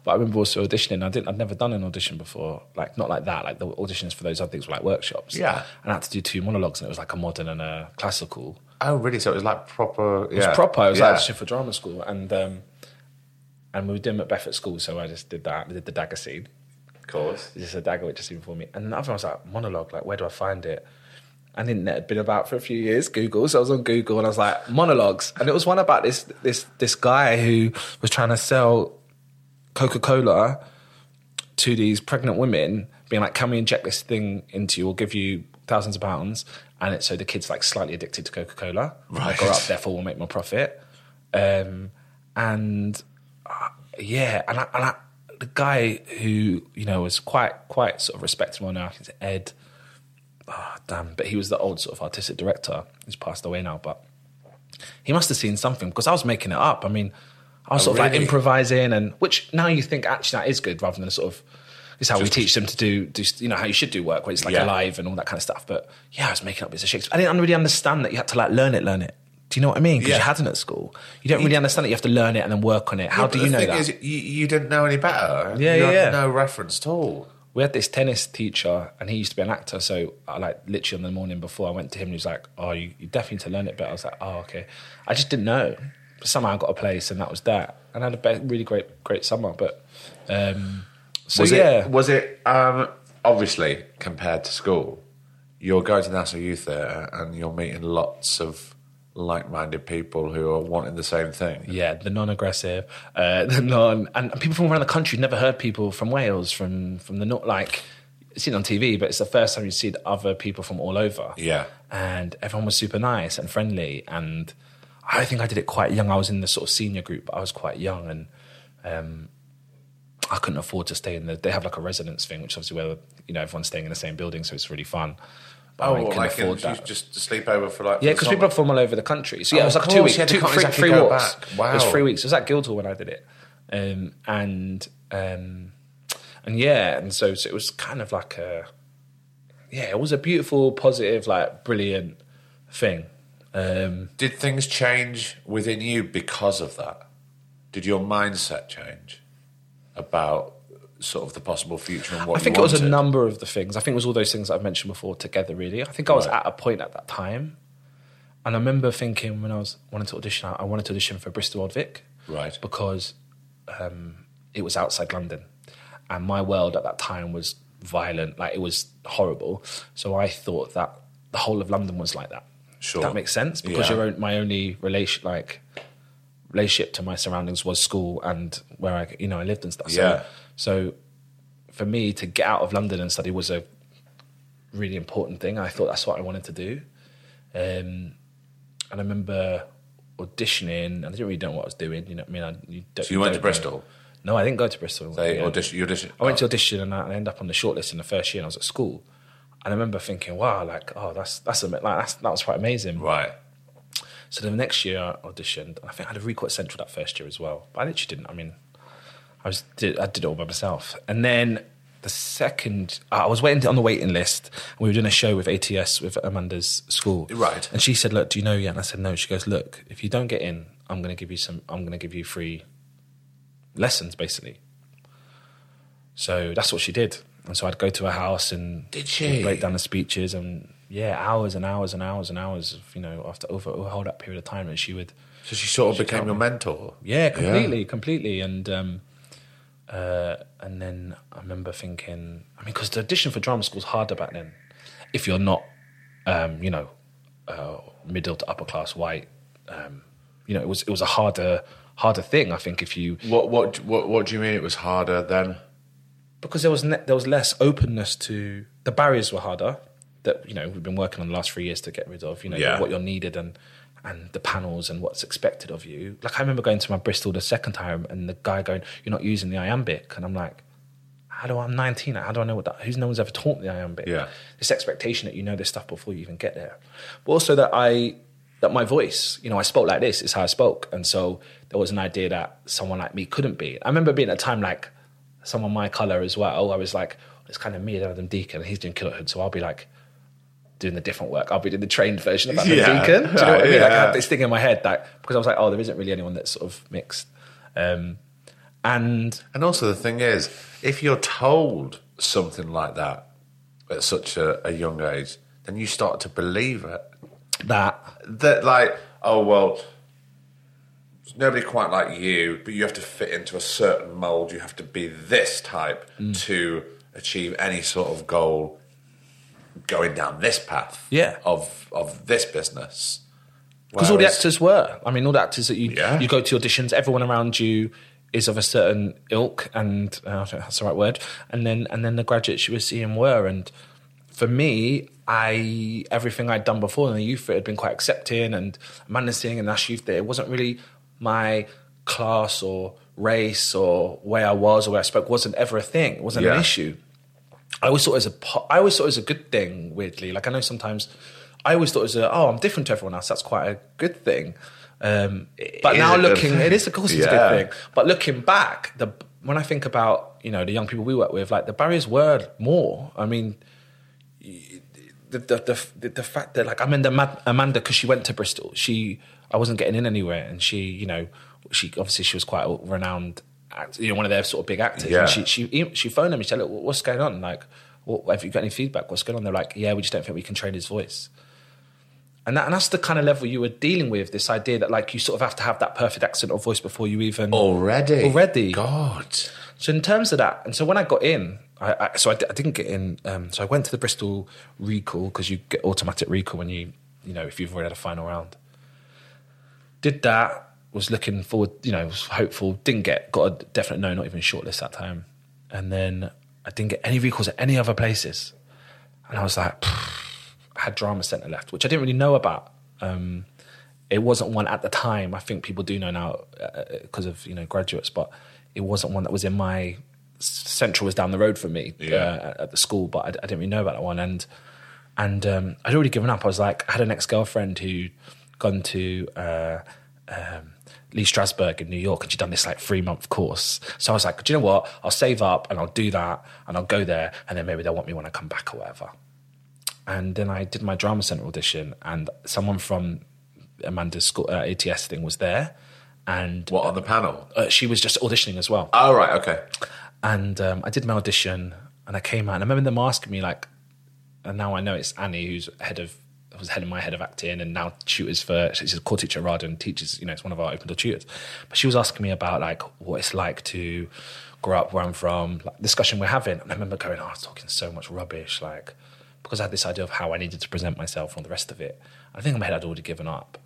But I remember also auditioning. I didn't. I'd never done an audition before. Like not like that. Like the auditions for those other things were like workshops. Yeah. And I had to do two monologues, and it was like a modern and a classical. Oh, really? So it was like proper. It was proper. I was yeah. like for drama school, and um, and we were doing Macbeth at school, so I just did that. I did the dagger scene. of course. It's just a dagger which just scene for me. And the other one was like monologue. Like where do I find it? And the internet had been about for a few years, Google. So I was on Google and I was like, monologues. And it was one about this this this guy who was trying to sell Coca Cola to these pregnant women, being like, "Can we inject this thing into you? We'll give you thousands of pounds." And it's so the kid's like slightly addicted to Coca Cola. Right. Grow up, therefore, will make more profit. Um, and uh, yeah, and I, and I, the guy who you know was quite quite sort of respectable now, he's Ed. Oh, damn, but he was the old sort of artistic director. He's passed away now, but he must have seen something because I was making it up. I mean, I was Oh, sort of like improvising, and which now you think actually that is good rather than a sort of. It's how we teach them to do, do, you know, how you should do work, where it's like Yeah. alive and all that kind of stuff. But yeah, I was making up bits of Shakespeare. I didn't really understand that you had to like learn it, learn it. Do you know what I mean? Because Yeah. you hadn't at school. You don't really understand that you have to learn it and then work on it. How Yeah, do you the know thing that? Is, you, you didn't know any better. Yeah, you yeah. No reference at all. we had this tennis teacher and he used to be an actor so I like literally on the morning before I went to him he was like oh you, you definitely need to learn it but I was like oh okay I just didn't know somehow I got a place and that was that and I had a really great great summer but um so was yeah it? Was it? Um, obviously, compared to school, you're going to the National Youth Theatre and you're meeting lots of like-minded people who are wanting the same thing. Yeah, the non-aggressive, uh, the non, and, and people from around the country. Never heard people from Wales, from from the not Like, seen on TV, but it's the first time you see other people from all over. Yeah. and everyone was super nice and friendly. And I think I did it quite young. I was in the sort of senior group, but I was quite young, and um, I couldn't afford to stay in the. They have like a residence thing, which obviously where you know everyone's staying in the same building, so it's really fun. But I Oh, couldn't like afford that. just to sleep over for like Yeah, because people are from all over the country. So yeah, Oh, it was like two weeks, yeah, two, three, exactly three walks. back. It was three weeks. It was at Guildhall when I did it, um, and um, and yeah, and so, so it was kind of like a yeah, it was a beautiful, positive, like brilliant thing. Um, Did things change within you because of that? Did your mindset change about sort of the possible future and what I think it was a number of the things. I think it was all those things that I've mentioned before together. Really, I think I was Right. at a point at that time, and I remember thinking when I was wanting to audition, I I wanted to audition for Bristol Old Vic. Right. because um, it was outside London, and my world at that time was violent, like it was horrible. So I thought that the whole of London was like that. Sure. that makes sense because Yeah. your own, my only relation, like relationship to my surroundings was school and where I, you know, I lived and stuff. So, Yeah. so for me to get out of London and study was a really important thing. I thought that's what I wanted to do. Um, and I remember auditioning, and I didn't really know what I was doing. You know, I mean, I, you don't, So you went to don't know. Bristol? No, I didn't go to Bristol. They Yeah. audition, you audition. I went to audition and I ended up on the shortlist in the first year. And I was at school, and I remember thinking, "Wow, like, oh, that's that's a, like that's, that was quite amazing." Right. So the next year I auditioned. I think I had a record at Central that first year as well. But I literally didn't. I mean, I was did, I did it all by myself. And then the second, I was waiting on the waiting list. And we were doing a show with ATS with Amanda's school. Right. And she said, "Look, do you know yet?" And I said, "No." She goes, "Look, if you don't get in, I'm going to give you some. I'm going to give you free lessons, basically." So that's what she did. And so I'd go to her house and Did she? break down the speeches and yeah, hours and hours and hours and hours of, you know, after over, over a whole that period of time and she would So she sort of became your mentor. yeah, completely, completely. And um, uh, and then I remember thinking, I mean, because the audition for drama school is harder back then. If you're not, um, you know, uh, middle to upper class white, um, you know, it was it was a harder harder thing. I think if you What, what, what, what do you mean it was harder then? Because there was ne- there was less openness to the barriers were harder that you know we've been working on the last three years to get rid of. You know Yeah. what you're needed and and the panels and what's expected of you. Like I remember going to my Bristol the second time and the guy going, "You're not using the iambic," and I'm like. How do I, I'm 19? How do I know what that? Who's no one's ever taught me the iambic? Yeah. This expectation that you know this stuff before you even get there, but also that I that my voice, you know, I spoke like this is how I spoke, and so there was an idea that someone like me couldn't be. I remember being at a time like someone my color as well. I was like, it's kind of me and Adam Deacon, and he's doing Kidulthood, so I'll be like doing the different work. I'll be doing the trained version of Adam Yeah. Deacon. Do you know what I mean? Like I had this thing in my head that because I was like, oh, there isn't really anyone that's sort of mixed. Um, and And also the thing is, if you're told something like that at such a, a young age, then you start to believe it. that That like, oh well, there's nobody quite like you, but you have to fit into a certain mold. You have to be this type Mm. to achieve any sort of goal. Going down this path, Yeah. of of this business, because all the actors were. I mean, all the actors that you Yeah. you go to auditions, everyone around you is of a certain ilk, and uh, I don't know if that's the right word. And then and then the graduates you were seeing were, and for me, I everything I'd done before in the youth it had been quite accepting, and managing and Nash Youth there, it wasn't really my class or race or where I was or where I spoke wasn't ever a thing. It wasn't Yeah. an issue. I always thought it was a I always thought it was a good thing. Weirdly, like I know sometimes I always thought it was a oh I'm different to everyone else. That's quite a good thing. Um, but now looking, it is of course it's Yeah. a good thing. But looking back, the when I think about you know the young people we work with, like the barriers were more. I mean, the the the, the, the fact that like I mean, the Amanda because she went to Bristol, she I wasn't getting in anywhere, and she you know she obviously she was quite a renowned, act, you know, one of their sort of big actors. Yeah. And she she she phoned them and she said, "Look, what's going on? Like, what, have you got any feedback? What's going on?" They're like, "Yeah, we just don't think we can train his voice." And, that, and that's the kind of level you were dealing with. This idea that like you sort of have to have that perfect accent or voice before you even already, Already. God, so in terms of that, and so when I got in, I, I so I, didn't get in. Um, so I went to the Bristol recall because you get automatic recall when you you know if you've already had a final round. Did that. Was looking forward, you know, was hopeful. Didn't get got a definite no, not even shortlist that time. And then I didn't get any recalls at any other places. And I was like. I had drama center left, which I didn't really know about. Um, it wasn't one at the time. I think people do know now because of you know graduates, but it wasn't one that was in my central was down the road from me Yeah. uh, at the school, but I, I didn't really know about that one. And and um, I'd already given up. I was like, I had an ex girlfriend who gone to uh, um, Lee Strasberg in New York, and she'd done this like three month course. So I was like, do you know what? I'll save up and I'll do that, and I'll go there, and then maybe they'll want me when I come back or whatever. And then I did my drama center audition, and someone from Amanda's school, uh, ATS thing was there, and What on the panel? uh, she was just auditioning as well. Oh right, okay. And um, I did my audition, and I came out, and I remember them asking me like, and now I know it's Annie who's head of was head of my head of acting, and now tutors for she's a core teacher at and teaches, you know, it's one of our open door tutors. But she was asking me about like what it's like to grow up where I'm from, like discussion we're having, and I remember going, oh, I was talking so much rubbish, like because I had this idea of how I needed to present myself and the rest of it. I think in my head I'd already given up.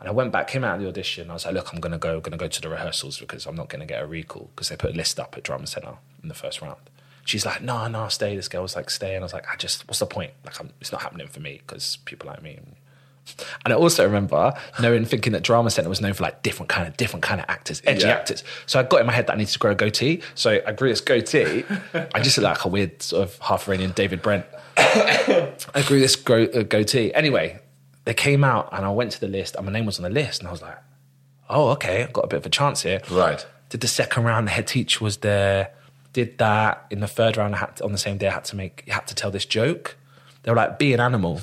And I went back, came out of the audition. I was like, look, I'm going to go, going to go to the rehearsals because I'm not going to get a recall because they put a list up at Drama Centre in the first round. She's like, no, no, stay. This girl was like, stay. And I was like, I just, what's the point? Like, I'm, it's not happening for me because people like me. And I also remember knowing, thinking that Drama Centre was known for like different kind of, different kind of actors, edgy Yeah. actors. So I got in my head that I needed to grow a goatee. So I grew this goatee. I just look like a weird sort of half Iranian David Brent. I grew this gro- uh, goatee. Anyway, they came out and I went to the list and my name was on the list and I was like, oh, okay, I've got a bit of a chance here. Right. Did the second round, the head teacher was there. Did that. In the third round, I had to, on the same day, I had to make, I had to tell this joke. They were like, be an animal.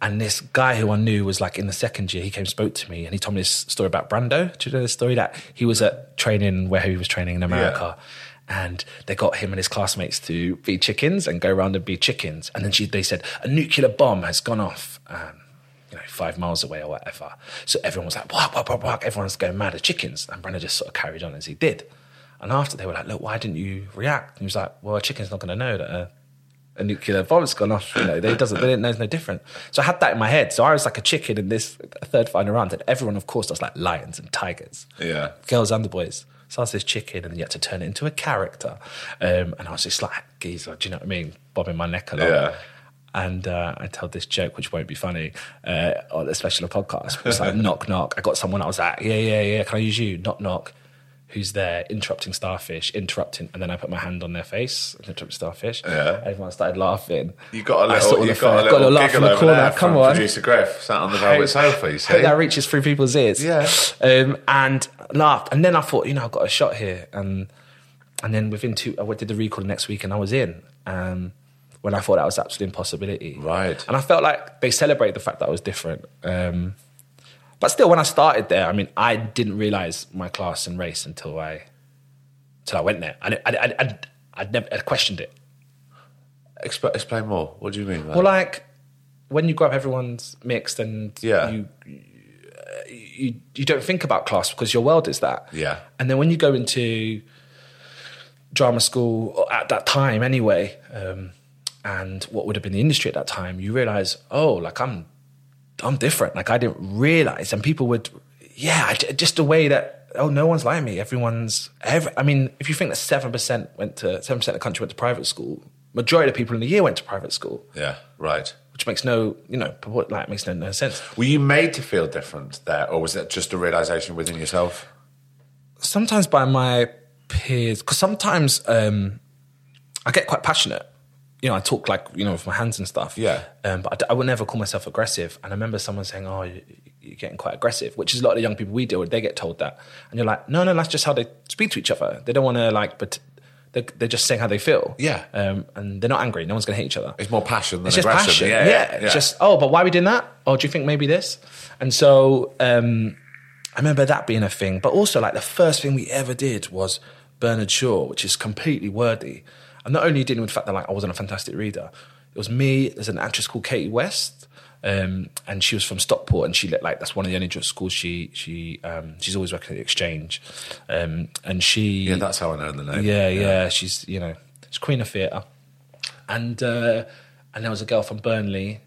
And this guy who I knew was like in the second year, he came spoke to me and he told me this story about Brando. Do you know the story that he was at training where he was training in America? And they got him and his classmates to be chickens and go around and be chickens. And then she, they said, a nuclear bomb has gone off, um, you know, five miles away or whatever. So everyone was like, whack, whack, whack, whack. Everyone's going mad at chickens. And Brando just sort of carried on as he did. And after they were like, look, why didn't you react? And he was like, well, a chicken's not going to know that a, a nuclear bomb's gone off. You know, they doesn't, they didn't know it's no different. So I had that in my head. So I was like a chicken in this third final round. And everyone, of course, does like lions and tigers Yeah. girls and the boys. So I was this chicken, and then you had to turn it into a character. Um, and I was just like, geezer, do you know what I mean? Bobbing my neck along. Yeah. And uh, I told this joke, which won't be funny, uh, on a special podcast. It's like, knock, knock. I got someone, I was like, yeah, yeah, yeah, can I use you? Knock, knock. Who's there? Interrupting starfish, interrupting. And then I put my hand on their face, interrupting starfish. Yeah. Everyone started laughing. You got a little, you got a little, got a laugh giggle in the corner. there Come on. producer Griff sat on the velvet sofa. You see? That reaches through people's ears. Yeah. Um, and laughed. And then I thought, you know, I've got a shot here. And and then within two, I did the recall the next week and I was in. Um, when I thought that was absolute impossibility. Right. And I felt like they celebrated the fact that I was different. Um, but still, when I started there, I mean, I didn't realize my class and race until I, until I went there. I, I, I, I'd, I'd never I'd questioned it. Expl- explain more. What do you mean? by Well, like when you grow up, everyone's mixed, and Yeah. you, you you don't think about class because your world is that. Yeah. And then when you go into drama school at that time, anyway, um, and what would have been the industry at that time, you realize, oh, like I'm I'm different. Like I didn't realize, and people would, yeah, just the way that oh, no one's like me. Everyone's. Every, I mean, if you think that seven percent went to seven percent of the country went to private school, majority of people in the year went to private school yeah, right. which makes no, you know, like makes no, no sense. Were you made to feel different there, or was it just a realization within yourself? Sometimes by my peers, because sometimes um, I get quite passionate. You know, I talk like you know with my hands and stuff. Yeah. Um, but I would never call myself aggressive. And I remember someone saying, "Oh, you- you're getting quite aggressive," which is a lot of the young people we deal with. They get told that, and you're like, "No, no, that's just how they speak to each other. They don't want to like, but they're, they're just saying how they feel. Yeah. Um, and they're not angry. No one's going to hate each other. It's more passion than It's just aggression. passion. Yeah, Yeah, yeah, It's just, oh, but why are we doing that? Or do you think maybe this? And so um, I remember that being a thing. But also, like, the first thing we ever did was Bernard Shaw, which is completely worthy. And not only dealing with the fact that, like, I wasn't a fantastic reader, it was me, there's an actress called Katie West. Um, and she was from Stockport, and she lit like that's one of the only schools she she um, she's always working at the exchange, um, and she yeah, that's how I know the name. yeah, yeah, She's you know she's queen of theatre, and uh, and there was a girl from Burnley,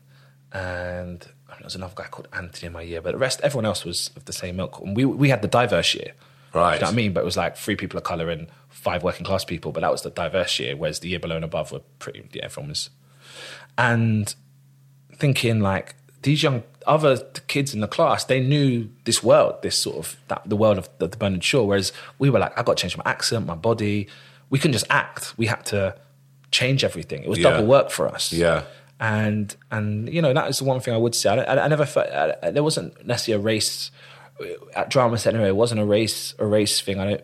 and I mean, there was another guy called Anthony in my year, but the rest, everyone else was of the same milk. And we we had the diverse year. Right. You know what I mean? But it was like three people of color and five working class people. But that was the diverse year, whereas the year below and above were pretty. Yeah, everyone was. And thinking like these young other kids in the class, they knew this world, this sort of that, the world of the, the Bernard Shaw. Whereas we were like, I got to change my accent, my body. We couldn't just act. We had to change everything. It was Yeah. double work for us. Yeah. And and you know that is the one thing I would say. I, I, I never felt I, there wasn't necessarily a race uh, at drama set anyway. It wasn't a race a race thing. I don't.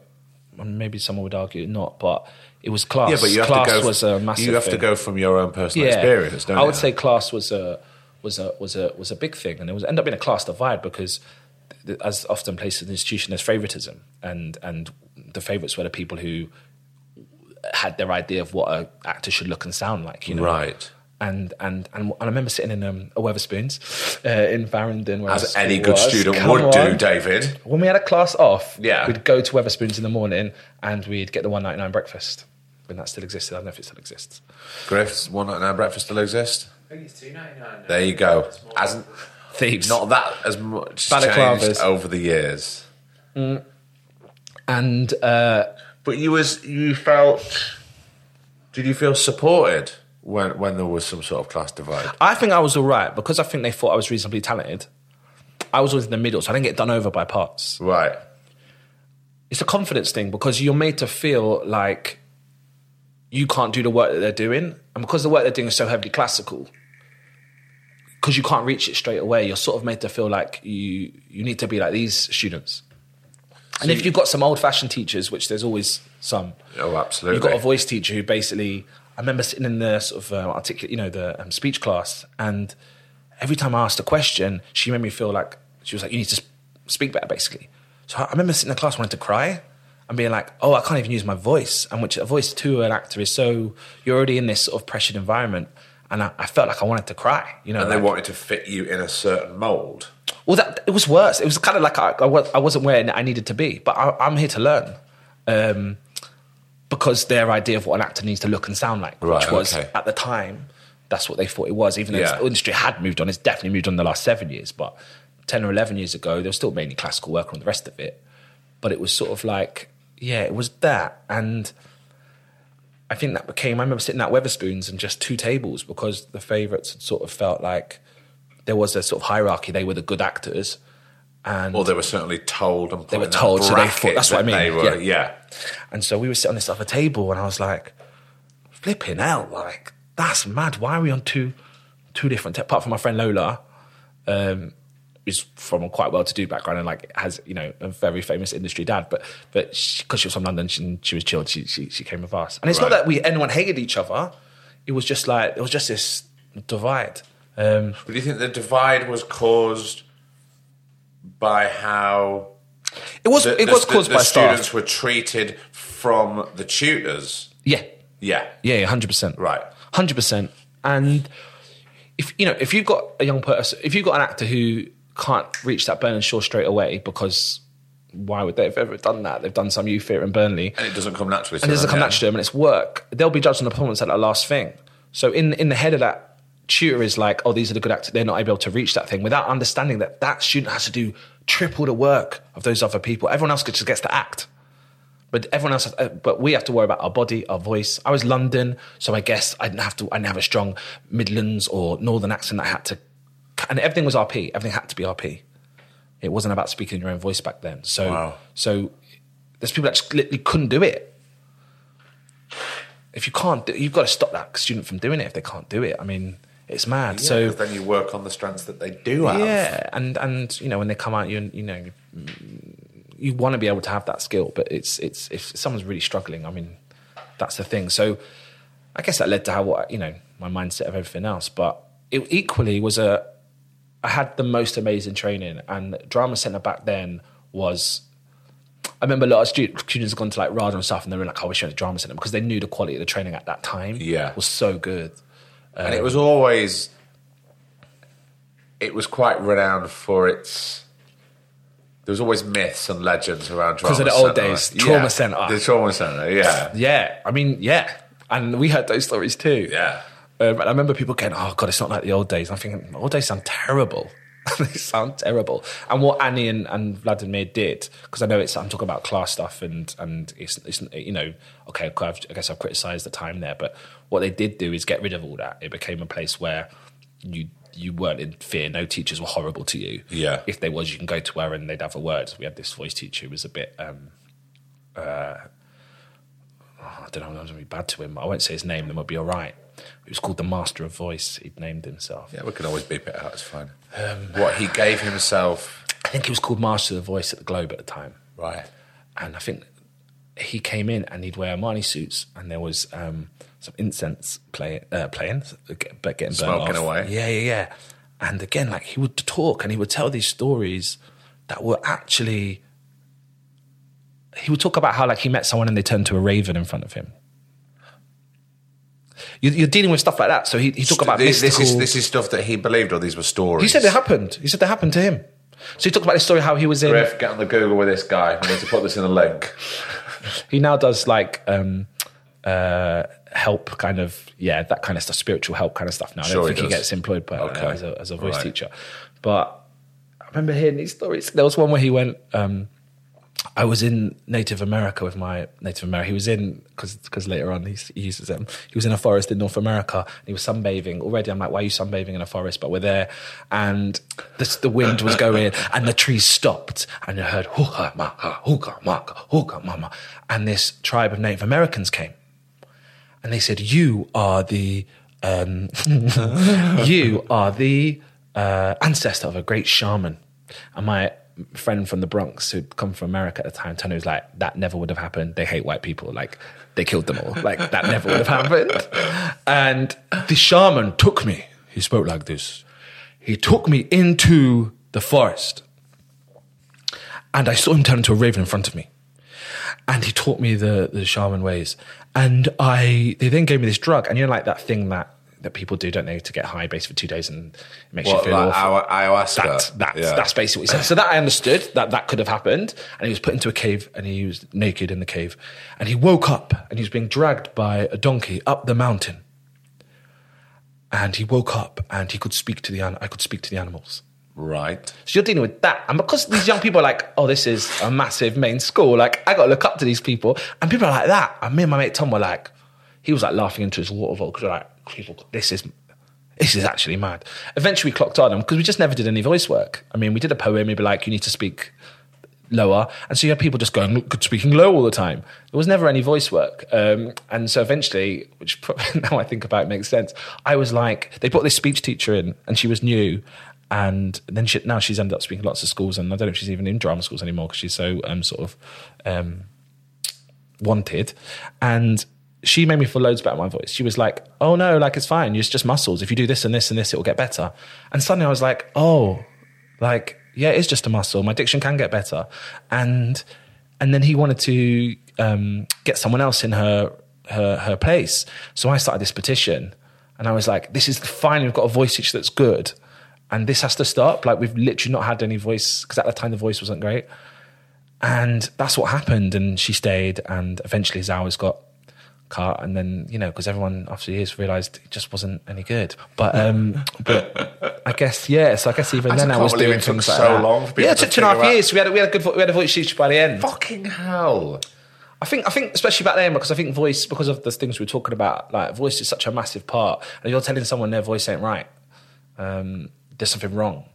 Maybe someone would argue not, but it was class. Yeah, but you have class to go. was a massive. you have to go from your own personal experience, don't you? I you? would say class was a was a was a was a big thing, and it was end up being a class divide because, th- as often places in the institution, there's favoritism, and and the favorites were the people who had their idea of what an actor should look and sound like, you know. Right. And and and, and I remember sitting in um, a Wetherspoons uh, in Farringdon, where As I any was. good student Come would do. David. When we had a class off, Yeah. we'd go to Wetherspoons in the morning and we'd get the one ninety nine breakfast. When that still existed, I don't know if it still exists. Griff's one night now breakfast still exist. I think it's two ninety nine. There you go. Hasn't Thieves, not that as much Balaclavas. changed over the years. and uh, But you was you felt. Did you feel supported when when there was some sort of class divide? I think I was all right because I think they thought I was reasonably talented. I was always in the middle, so I didn't get done over by parts. Right. It's a confidence thing because you're made to feel like you can't do the work that they're doing, and because the work they're doing is so heavily classical, because you can't reach it straight away, you're sort of made to feel like you you need to be like these students. And if you've got some old fashioned teachers, which there's always some, Oh, absolutely. You've got a voice teacher who basically, I remember sitting in the sort of uh, articulate, you know, the um, speech class, and every time I asked a question, she made me feel like she was like, "You need to speak better," basically. So I remember sitting in the class wanting to cry and being like, "Oh, I can't even use my voice," and which a voice to an actor is so you're already in this sort of pressured environment, and I, I felt like I wanted to cry, you know. and they wanted to fit you in a certain mold. well, that it was worse. It was kind of like I, I, was, I wasn't where I needed to be, but I, I'm here to learn. Um, because their idea of what an actor needs to look and sound like, Right, which was okay. at the time, that's what they thought it was. Even though Yeah. the industry had moved on, it's definitely moved on in the last seven years. But ten or eleven years ago, there was still mainly classical work on the rest of it. But it was sort of like, yeah, it was that, and I think that became. I remember sitting at Wetherspoons and just two tables because the favourites had sort of felt like there was a sort of hierarchy. They were the good actors, and Or they were certainly told and They were told, so they thought- that's what I mean, They were, yeah. yeah. And so we were sitting on this other table, and I was like, "Flipping out, Like that's mad. Why are we on two two different? ta- apart from my friend Lola, um, is from a quite well-to-do background and like has you know a very famous industry dad. But but because she, was from London, she, she was chilled. She, she she came with us, and it's not that we anyone hated each other. It was just like it was just this divide. Um, But do you think the divide was caused by how it was the, it the- was the- caused the by students staff. were treated from the tutors? Yeah, Yeah. Yeah, hundred percent. Right. hundred percent. And if you know, if you've got a young person, if you've got an actor who can't reach that Bernard Shaw straight away, because why would they have ever done that? They've done some youth theatre in Burnley, And it doesn't come naturally. to and it doesn't them, come yeah. naturally to them, and it's work. They'll be judged on the performance at that last thing. So in in the head of that tutor is like, oh, these are the good actors. They're not able to reach that thing without understanding that that student has to do triple the work of those other people. Everyone else just gets to act. But everyone else, uh, but we have to worry about our body, our voice. I was London, so I guess I didn't have to. I didn't have a strong Midlands or Northern accent. I had to, and everything was RP. Everything had to be RP. It wasn't about speaking in your own voice back then. So, Wow. so there's people that just literally couldn't do it. If you can't, do, you've got to stop that student from doing it. If they can't do it, I mean, it's mad. Yeah, so then you work on the strengths that they do have. yeah, and and you know when they come out, you you know you want to be able to have that skill, but it's it's if someone's really struggling, I mean, that's the thing. So I guess that led to how what you know my mindset of everything else, but it equally was a I had the most amazing training, and drama center back then was. I remember a lot of stu- students had gone to like RADA and stuff, and they were like, "I wish I went to drama center" because they knew the quality of the training at that time Yeah. was so good. And it was always it was quite renowned for its there was always myths and legends around Because of the old days, Trauma Yeah, Centre. the trauma center yeah Yeah, I mean, yeah, and we heard those stories too. yeah um, and I remember people going, "Oh God, it's not like the old days." I'm thinking, "The old days sound terrible." they sound terrible. And what Annie and, and Vladimir did, because I know it's I'm talking about class stuff and and it's, it's you know okay I've, I guess I've criticised the time there, but what they did do is get rid of all that. It became a place where you you weren't in fear. No teachers were horrible to you. Yeah. If they was, you can go to her and they'd have a word. We had this voice teacher who was a bit. Um, uh, I don't know. I'm going to be bad to him. But I won't say his name. Then we'll be all right. He was called the Master of Voice. He'd named himself. Yeah, we can always beep it out. It's fine. what he gave himself. I think he was called Master of the Voice at the Globe at the time. Right. and I think he came in and he'd wear Armani suits, and there was um, some incense play, uh, playing, but getting burnt Smoking off. away. Yeah, yeah, yeah. And again, like he would talk and he would tell these stories that were actually. He would talk about how like he met someone and they turned to a raven in front of him. You- You're dealing with stuff like that, so he he talked about this, this is this is stuff that he believed, or these were stories. He said it happened. He said that happened to him. So he talked about this story how he was in. Griff, get on the Google with this guy. I need to put this in a link. he now does like um uh help kind of yeah that kind of stuff spiritual help kind of stuff now i don't he think he, does. gets employed by, Okay. as, a, as a voice Right. teacher but i remember hearing these stories there was one where he went um I was in Native America with my Native America. He was in because later on he, he uses them. He was in a forest in North America. And he was sunbathing already. I'm like, why are you sunbathing in a forest? But we're there, and the, the wind was going, and the trees stopped, and I heard hooka maka hooka maka hooka mama, and this tribe of Native Americans came, and they said, "You are the, um, you are the uh, ancestor of a great shaman." And my friend from the Bronx, who'd come from America at the time, Tony was like, "That never would have happened. They hate white people. Like they killed them all. Like that never would have happened." And the shaman took me. He spoke like this. He took me into the forest, and I saw him turn into a raven in front of me and he taught me the the shaman ways. And I they then gave me this drug, and you know, like that thing that that people do, don't they, to get high based for two days and it makes What, you feel like awful. ayahu- ayahuasca? That's that's, Yeah. that's basically what he said. So that I understood that that could have happened. And he was put into a cave, and he was naked in the cave, and he woke up, and he was being dragged by a donkey up the mountain. And he woke up, and he could speak to the I could speak to the animals. Right. So you're dealing with that. And because these young people are like, oh, this is a massive main school, like, I got to look up to these people. And people are like that. And me and my mate Tom were like, he was like laughing into his waterfall because we're like, this is. This is actually mad. Eventually, we clocked on them because we just never did any voice work. I mean, we did a poem. We'd be like, "You need to speak lower," and so you had people just going "Look, speaking low all the time. There was never any voice work, um, and so eventually, which probably now I think about it makes sense. I was like, they brought this speech teacher in, and she was new, and then she, now she's ended up speaking lots of schools, and I don't know if she's even in drama schools anymore because she's so um, sort of um, wanted. And she made me feel loads better my voice. She was like, "Oh no, like it's fine. It's just muscles. If you do this and this and this, it will get better." And suddenly I was like, "Oh, like yeah, it's just a muscle. My diction can get better." And and then he wanted to um, get someone else in her her her place. So I started this petition, and I was like, "This is fine. We've got a voice teacher that's good." And this has to stop. Like we've literally not had any voice because at the time the voice wasn't great. And that's what happened. And she stayed, and eventually his hours got cut. And then, you know, because everyone after years realised it just wasn't any good. But um, but I guess, yeah, so I guess even I then I was doing things like so that. long for yeah, it took two and a half out- years. We had, a, we, had a good, we had a voice teacher by the end. Fucking hell. I think, I think, especially back then, because I think voice, because of the things we are talking about, like voice is such a massive part. And you're telling someone their voice ain't right, um, there's something wrong.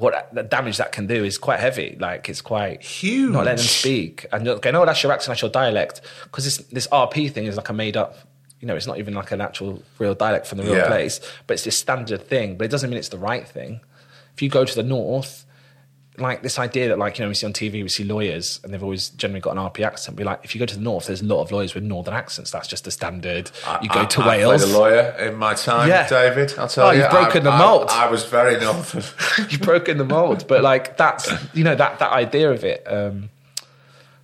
What the damage that can do is quite heavy. Like it's quite Huge. Not letting them speak, and you're going, "Oh, that's your accent, that's your dialect." Because this this RP thing is like a made up. You know, it's not even like an actual real dialect from the real Yeah. place, but it's this standard thing. But it doesn't mean it's the right thing. If you go to the north, like this idea that like you know we see on TV we see lawyers and they've always generally got an RP accent. Be like if you go to the north, there's a lot of lawyers with northern accents. That's just the standard. You go I- to I Wales, played a lawyer in my time, Yeah. David. I'll tell Oh, you. you've broken I, the mold. I, I was very northern. you've broken the mold. But like that's you know that that idea of it. Um,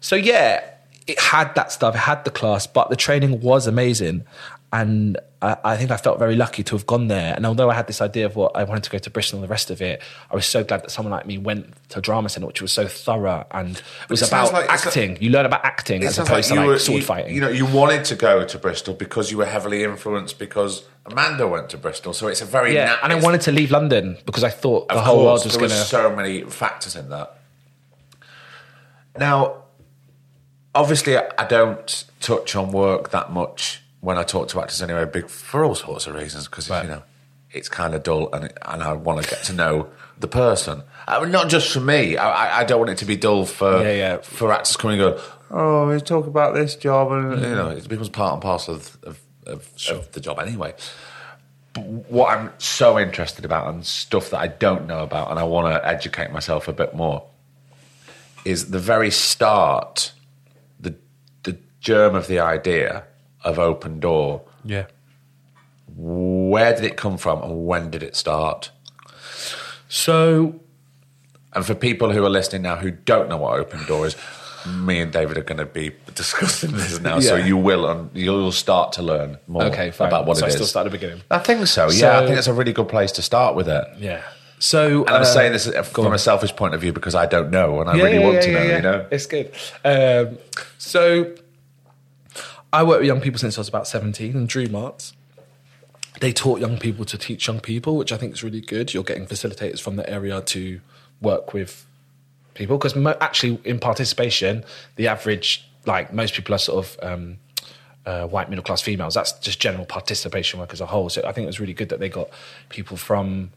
so yeah, it had that stuff. It had the class, but the training was amazing. And I, I think I felt very lucky to have gone there. And although I had this idea of what I wanted to go to Bristol and the rest of it, I was so glad that someone like me went to drama centre, which was so thorough and it was it about like- acting. you learn about acting as opposed like to like were, sword you, fighting. you know, you wanted to go to Bristol because you were heavily influenced because Amanda went to Bristol. So it's a very yeah, na- and I wanted to leave London because I thought the whole course, world was going to. so many factors in that. Now, obviously, I don't touch on work that much when I talk to actors anyway, big for all sorts of reasons because Right. you know it's kind of dull, and and I want to get to know the person. I mean, not just for me. I, I- don't want it to be dull for Yeah, yeah. for actors coming and go. Oh, we talk about this job, and you know, it becomes part and parcel of of, of, of the job anyway what I'm so interested about and stuff that I don't know about, and I want to educate myself a bit more, is the very start, the the germ of the idea of Open Door. yeah. Where did it come from, and when did it start? So And for people who are listening now who don't know what Open Door is, me and David are going to be discussing this now, so you will and you'll start to learn more okay, fine. about what so it I is. still start at the beginning. I think so. So- yeah, I think that's a really good place to start with it. Yeah. So And I'm uh, saying this from on. a selfish point of view because I don't know and I really want to know, you know? It's good. Um, so I worked with young people since I was about 17 in Dream Arts. They taught young people to teach young people, which I think is really good. You're getting facilitators from the area to work with people because mo- actually in participation, the average, like most people are sort of um, uh, white middle class females. That's just general participation work as a whole. So I think it was really good that they got people from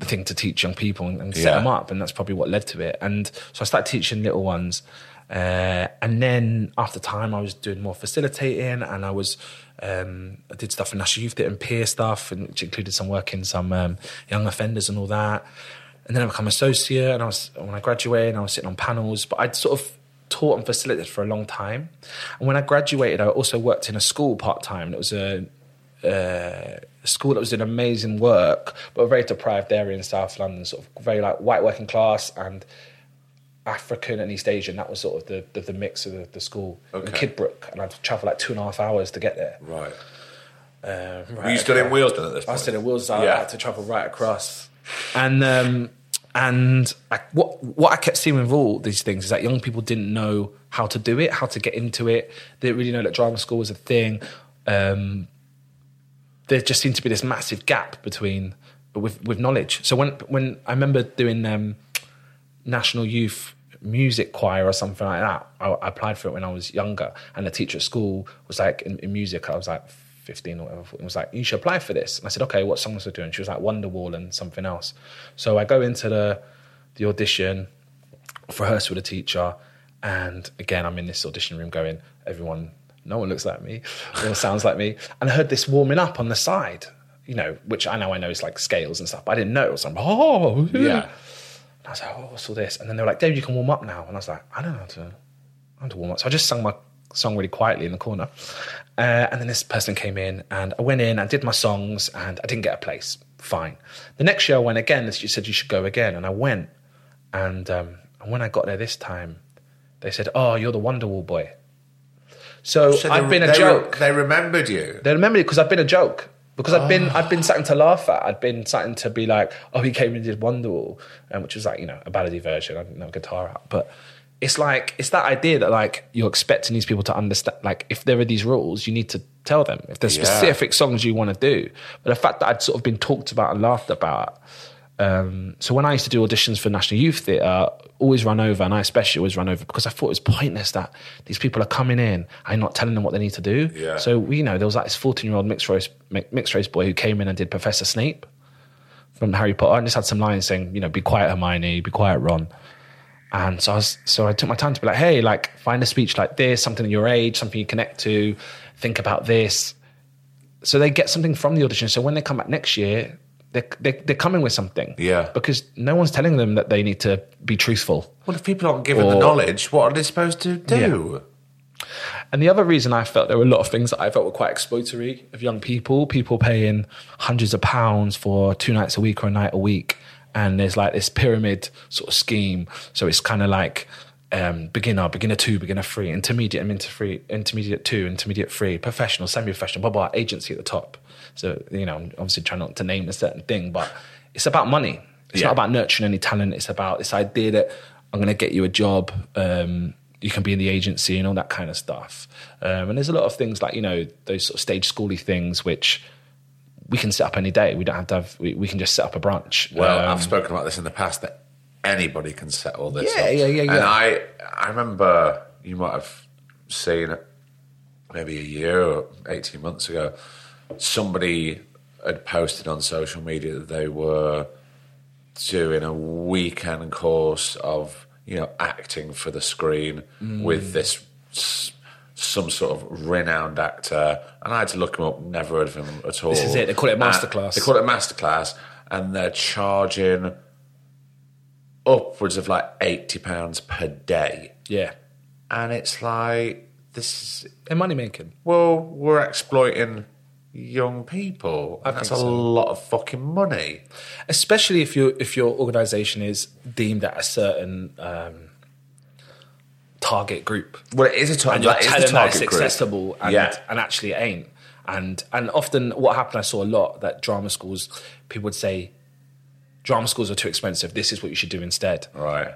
the thing to teach young people and, and set Yeah. them up, and that's probably what led to it. And so I started teaching little ones, uh, and then after time, I was doing more facilitating, and I was um, I did stuff in National Youth Theatre and peer stuff, and which included some work in some um, young offenders and all that. And then I became associate, and I was when I graduated, I was sitting on panels, but I'd sort of taught and facilitated for a long time. And when I graduated, I also worked in a school part time. It was a uh, school that was doing amazing work, but very deprived area in South London, sort of very like white working class and African and East Asian. That was sort of the the, the mix of the, the school. In Okay. Kidbrooke, and I'd travel like two and a half hours to get there. Right. Uh, right Were you still in across- Willesden at this point? I was still in Wheels. I Yeah. had to travel right across, and um, and I, what what I kept seeing with all these things is that young people didn't know how to do it, how to get into it. They didn't really know that drama school was a thing. Um, there just seemed to be this massive gap between with with knowledge. So when when I remember doing um, national youth music choir or something like that, I, I applied for it when I was younger, and the teacher at school was like in, in music. I was like fifteen or whatever. It was like you should apply for this. And I said okay, what songs are doing? She was like Wonderwall and something else. So I go into the the audition for rehearsal with a teacher, and again I'm in this audition room going, everyone, no one looks like me, no one sounds like me, and I heard this warming up on the side, you know, which I know I know is like scales and stuff, but I didn't know it was like, oh Yeah. I was like, oh, what's all this? And then they were like, Dave, you can warm up now. And I was like, I don't know how to, I don't how to warm up. So I just sung my song really quietly in the corner. Uh, and then this person came in and I went in, and did my songs and I didn't get a place. Fine. The next year I went again. This she said, you should go again. And I went. And, um, and when I got there this time, they said, oh, you're the Wonderwall boy. So, So I've been a they re- joke. they remembered you. They remembered it because I've been a joke. Because I've been, I've Ah. been something to laugh at. I'd been something to be like, oh, he came and did Wonderwall, um, which was like, you know, a ballady version. I didn't know guitar out, but it's like it's that idea that like you're expecting these people to understand. Like, if there are these rules, you need to tell them. If there's Yeah. specific songs you want to do, but the fact that I'd sort of been talked about and laughed about. Um, so when I used to do auditions for National Youth Theatre, always run over, and I especially always run over because I thought it was pointless that these people are coming in, I'm not telling them what they need to do. Yeah. So you know, there was like this 14 year old mixed race mixed race boy who came in and did Professor Snape from Harry Potter, and just had some lines saying, you know, be quiet, Hermione, be quiet, Ron. And so I was, so I took my time to be like, hey, like find a speech like this, something at your age, something you connect to, think about this. So they get something from the audition. So when they come back next year, they're, they're, they're coming with something. Yeah. Because no one's telling them that they need to be truthful. Well, if people aren't given the knowledge, what are they supposed to do? And the other reason I felt there were a lot of things that I felt were quite exploitory of young people, people paying hundreds of pounds for two nights a week or a night a week. And there's like this pyramid sort of scheme. So it's kind of like um, beginner, beginner two, beginner three, intermediate, and three, intermediate two, intermediate three, professional, semi-professional, blah blah, agency at the top. So you know, obviously trying not to name a certain thing, but it's about money. It's Yeah. not about nurturing any talent. It's about this idea that I'm going to get you a job. Um, you can be in the agency and all that kind of stuff. Um, and there's a lot of things like you know those sort of stage schooly things which we can set up any day. We don't have to have. We, we can just set up a branch. Well, Um, I've spoken about this in the past that anybody can set all this Yeah, up. yeah, yeah, And yeah. I, I remember you might have seen it maybe a year or 18 months ago, somebody had posted on social media that they were doing a weekend course of, you know, acting for the screen Mm. with this some sort of renowned actor, and I had to look him up. Never heard of him at all. This is it, they call it And masterclass. They call it a masterclass, and they're charging upwards of like eighty pounds per day, yeah, and it's like this is and money making. well, we're exploiting young people, and that's think a so. lot of fucking money. especially if your if your organization is deemed at a certain um, target group Well, it is a and target. you're is the telling that it's target group. accessible and, Yeah. and actually it ain't and and often what happened I saw a lot that drama schools people would say drama schools are too expensive this is what you should do instead Right.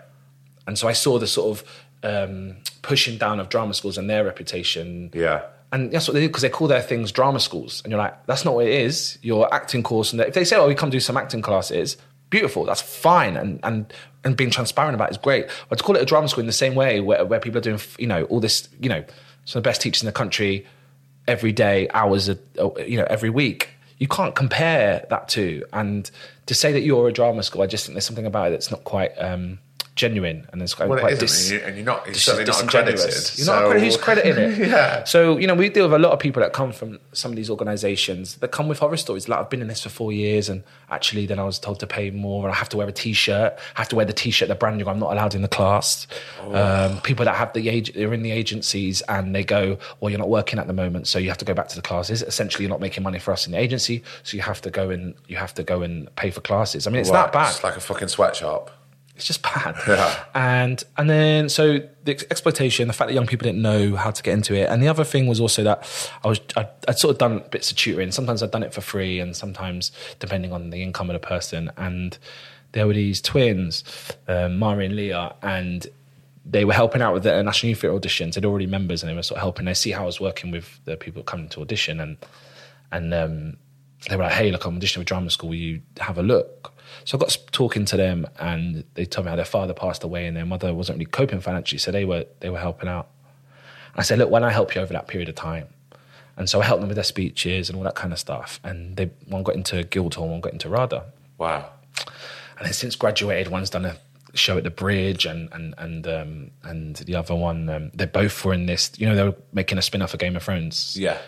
and so I saw the sort of um, pushing down of drama schools and their reputation Yeah. And that's what they do because they call their things drama schools. And you're like, that's not what it is. Your acting course. And if they say, oh, we come do some acting classes, beautiful. That's fine. And, and, and being transparent about it is great. But to call it a drama school in the same way where, where people are doing, you know, all this, you know, some of the best teachers in the country every day, hours, a, you know, every week. You can't compare that to. And to say that you're a drama school, I just think there's something about it that's not quite um, genuine and it's quite, Well, quite it dis- and, you, and you're not. You're dis- certainly not disingenuous. You're not so- accredited. Who's crediting it? Yeah. So you know, we deal with a lot of people that come from some of these organisations that come with horror stories. Like I've been in this for four years, and actually, then I was told to pay more, and I have to wear a T-shirt. I have to wear the T-shirt, the branding. I'm not allowed in the class. Um, people that have the age, they're in the agencies, and they go, "Well, you're not working at the moment, so you have to go back to the classes." Essentially, you're not making money for us in the agency, so you have to go and you have to go and pay for classes. I mean, it's Right, that bad. It's like a fucking sweatshop. It's just bad. Yeah. And and then so the ex- exploitation, the fact that young people didn't know how to get into it, and the other thing was also that I was I, I'd sort of done bits of tutoring. Sometimes I'd done it for free, and sometimes depending on the income of the person. And there were these twins, um, Mari and Leah, and they were helping out with the National Youth Theatre auditions. They'd already members, and they were sort of helping. They see how I was working with the people coming to audition, and and um, they were like, "Hey, look, I'm auditioning with drama school. Will you have a look?" So I got talking to them, and they told me how their father passed away, and their mother wasn't really coping financially, so they were they were helping out. I said, "Look, don't I help you over that period of time?" And so I helped them with their speeches and all that kind of stuff. And they one got into Guildhall, one got into RADA. Wow. And then since graduated, one's done a show at the Bridge, and and and um, and the other one, um, they both were in this. You know, they were making a spin off of Game of Thrones. Yeah.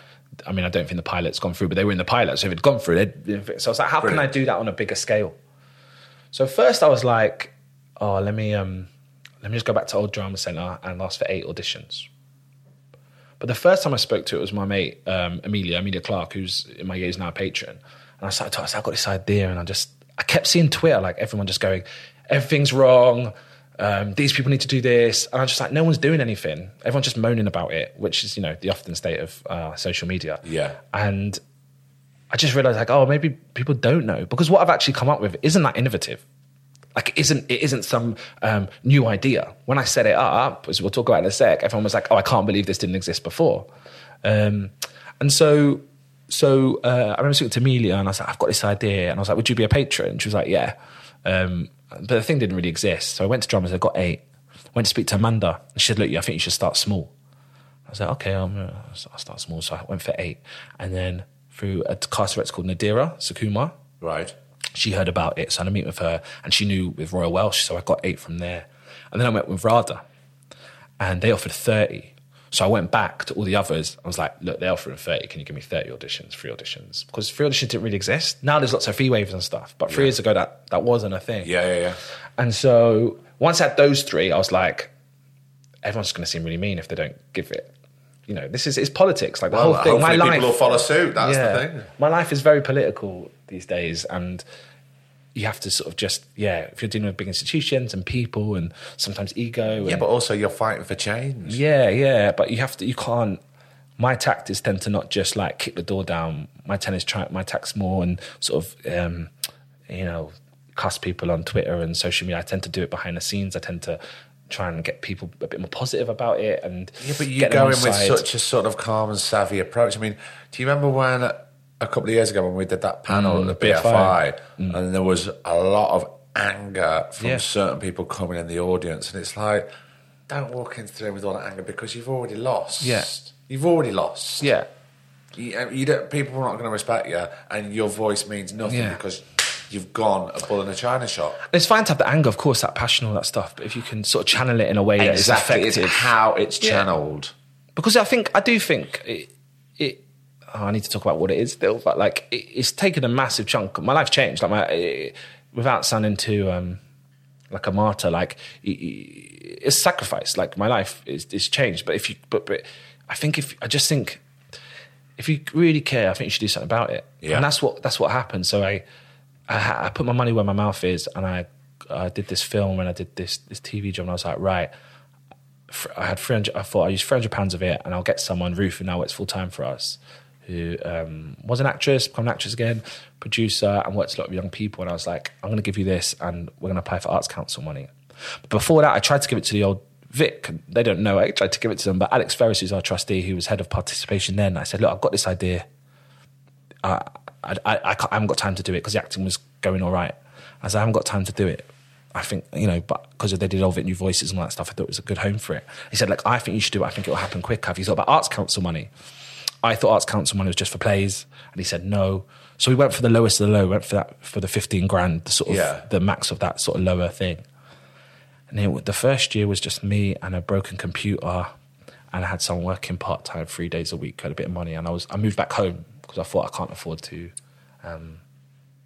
I mean, I don't think the pilot's gone through, but they were in the pilot. So if it'd gone through, they'd, so I was like, how can I do that on a bigger scale? So first I was like, oh, let me um, let me just go back to Old Drama Centre and ask for eight auditions. But the first time I spoke to it was my mate um, Amelia, Amelia Clark, who's in my years now a patron. And I started talking, I said, I've got this idea, and I just I kept seeing Twitter like everyone just going, everything's wrong. Um, these people need to do this, and I'm just like, no one's doing anything. Everyone's just moaning about it, which is you know the often state of uh, social media. Yeah. And I just realized like, oh, maybe people don't know because what I've actually come up with isn't that innovative. Like, it isn't it isn't some um, new idea? When I set it up, as we'll talk about in a sec, everyone was like, "Oh, I can't believe this didn't exist before." Um, and so, so uh, I remember speaking to Amelia, and I was like, "I've got this idea," and I was like, "Would you be a patron?" She was like, "Yeah," um, but the thing didn't really exist. So I went to drummers. I got eight. Went to speak to Amanda, and she said, "Look, I think you should start small." I was like, okay, I'm, uh, I'll start small. So I went for eight. And then through a cast director called Nadira Seecoomar, Right. she heard about it. So I had a meet with her and she knew with Royal Welsh. So I got eight from there. And then I went with RADA and they offered 30. So I went back to all the others. I was like, look, they're offering 30. Can you give me 30 auditions, free auditions? Because free auditions didn't really exist. Now there's lots of fee waivers and stuff. But three years ago, that, that wasn't a thing. Yeah, yeah, yeah. And so once I had those three, I was like, everyone's going to seem really mean if they don't give it. You know, this is it's politics. Like the Well, whole thing. My life people will follow suit. That's the thing. My life is very political these days, and you have to sort of just yeah. If you're dealing with big institutions and people and sometimes ego. Yeah, but also you're fighting for change. yeah, yeah, but you have to. You can't. My tactics tend to not just like kick the door down. My tennis try. My tactics more and sort of, um, you know, cuss people on Twitter and social media. I tend to do it behind the scenes. I tend to try and get people a bit more positive about it. And Yeah, but you go in with such a sort of calm and savvy approach. I mean, do you remember when a couple of years ago when we did that panel Mm, at the BFI? BFI, and there was a lot of anger from Yeah. certain people coming in the audience, and it's like, don't walk into the room with all that anger because you've already lost. Yeah. you've already lost. Yeah, you, you don't, people are not going to respect you, and your voice means nothing Yeah. because you've gone a bull in a china shop. it's fine to have the anger, of course, that passion, all that stuff. But if you can sort of channel it in a way that is Exactly, it's effective, how it's Yeah. channeled. because I think I do think it. it oh, I need to talk about what it is still, but like it, it's taken a massive chunk. My life changed. Like my, it, without sounding too um, like a martyr, like it, it- it's sacrifice. Like my life is, is changed. But if you, but but I think if I just think if you really care, I think you should do something about it. Yeah. And that's what that's what happened. So I, I, I put my money where my mouth is, and I, I did this film and I did this this TV job, and I was like, right. I had 300, I thought I used 300 pounds of it and I'll get someone, Ruth, who now works full time for us, who um, was an actress, become an actress again, producer, and works a lot of young people. And I was like, I'm going to give you this and we're going to apply for Arts Council money. But before that, I tried to give it to the old Vic. They don't know. I tried to give it to them. But Alex Ferris, who's our trustee, who was head of participation then, I said, look, I've got this idea. I, I, I, I haven't got time to do it because the acting was going all right. I said, I haven't got time to do it. I think, you know, but because they did all of it, new voices and all that stuff, I thought it was a good home for it. He said, like, I think you should do it. I think it will happen quicker. Have you thought about Arts Council money? I thought Arts Council money was just for plays. And he said, no. So we went for the lowest of the low, went for that, for the 15 grand, the sort of, Yeah. the max of that sort of lower thing. And then the first year was just me and a broken computer, and I had someone working part time three days a week, had a bit of money, and I was I moved back home because I thought I can't afford to, um,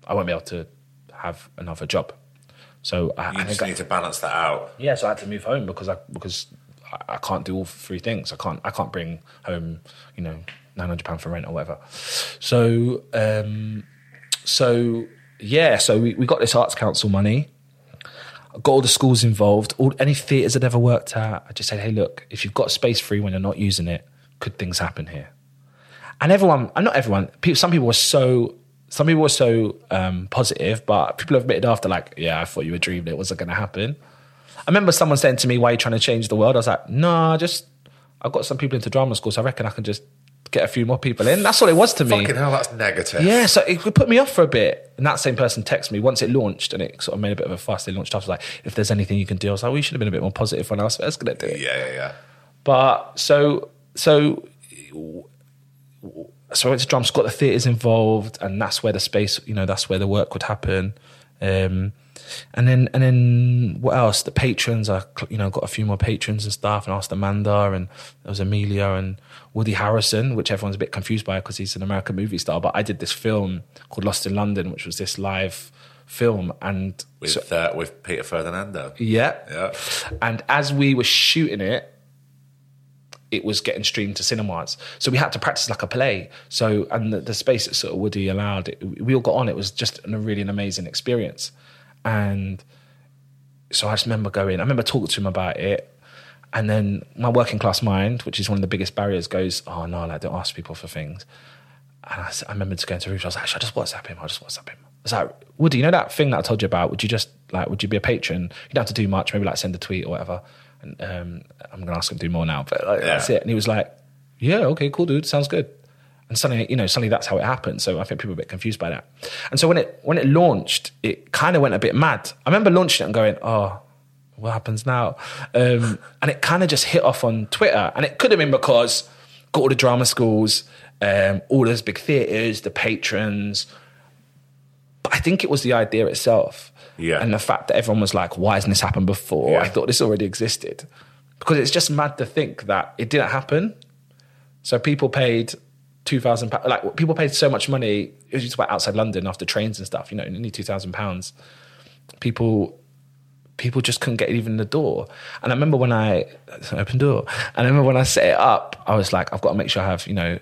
I won't be able to have another job. So I, You I just need to balance that out. yeah, so I had to move home because I because I, I can't do all three things. I can't I can't bring home you know nine hundred pound for rent or whatever. So um, so yeah, so we, we got this arts council money. I got all the schools involved, all any theatres I'd ever worked at. I just said, hey, look, if you've got space free when you're not using it, could things happen here? And everyone, and not everyone, people, some people were so, some people were so um, positive, but people have admitted after, like, yeah, I thought you were dreaming it wasn't going to happen. I remember someone saying to me, why are you trying to change the world? I was like, no, just, I've got some people into drama school, so I reckon I can just get a few more people in. That's all it was to me. Fucking hell, that's negative. Yeah, so it put me off for a bit. And that same person texted me once it launched and it sort of made a bit of a fuss. They launched off, like, if there's anything you can do, I was like, we should have been a bit more positive when I was first going to do it. yeah, yeah. yeah. But so, so, so I went to drums, got the theatres involved, and that's where the space, you know, that's where the work would happen. Um, and then, and then what else? The patrons, I, you know, got a few more patrons and stuff, and asked Amanda, and there was Amelia and Woody Harrelson, which everyone's a bit confused by because he's an American movie star. But I did this film called Lost in London, which was this live film, and With, so- uh, with Peter Ferdinando. yeah, Yeah. and as we were shooting it, it was getting streamed to cinemas. So we had to practice like a play. So, and the, the space that sort of Woody allowed, it, we all got on. It was just a really an amazing experience. And so I just remember going, I remember talking to him about it. And then my working class mind, which is one of the biggest barriers, goes, Oh, no, like, don't ask people for things. And I remember just going to Ruth, I was like, Should I just WhatsApp him? I'll just WhatsApp him. I was like, Woody, you know that thing that I told you about? Would you just, like, would you be a patron? You don't have to do much, maybe like send a tweet or whatever. And um, I'm going to ask him to do more now, but like, that's it. And he was like, Yeah, okay, cool, dude, sounds good. And suddenly, you know, suddenly that's how it happened. So I think people are a bit confused by that. And so when it when it launched, it kind of went a bit mad. I remember launching it and going, "Oh, what happens now?" Um, and it kind of just hit off on Twitter. And it could have been because got all the drama schools, um, all those big theaters, the patrons. But I think it was the idea itself, Yeah. and the fact that everyone was like, "Why hasn't this happened before?" Yeah. I thought this already existed because it's just mad to think that it didn't happen. So people paid two thousand pounds. Like people paid so much money. It was just about outside London after trains and stuff. You know, only two thousand pounds. People, people just couldn't get even the door. And I remember when I open door. And I remember when I set it up, I was like, I've got to make sure I have you know.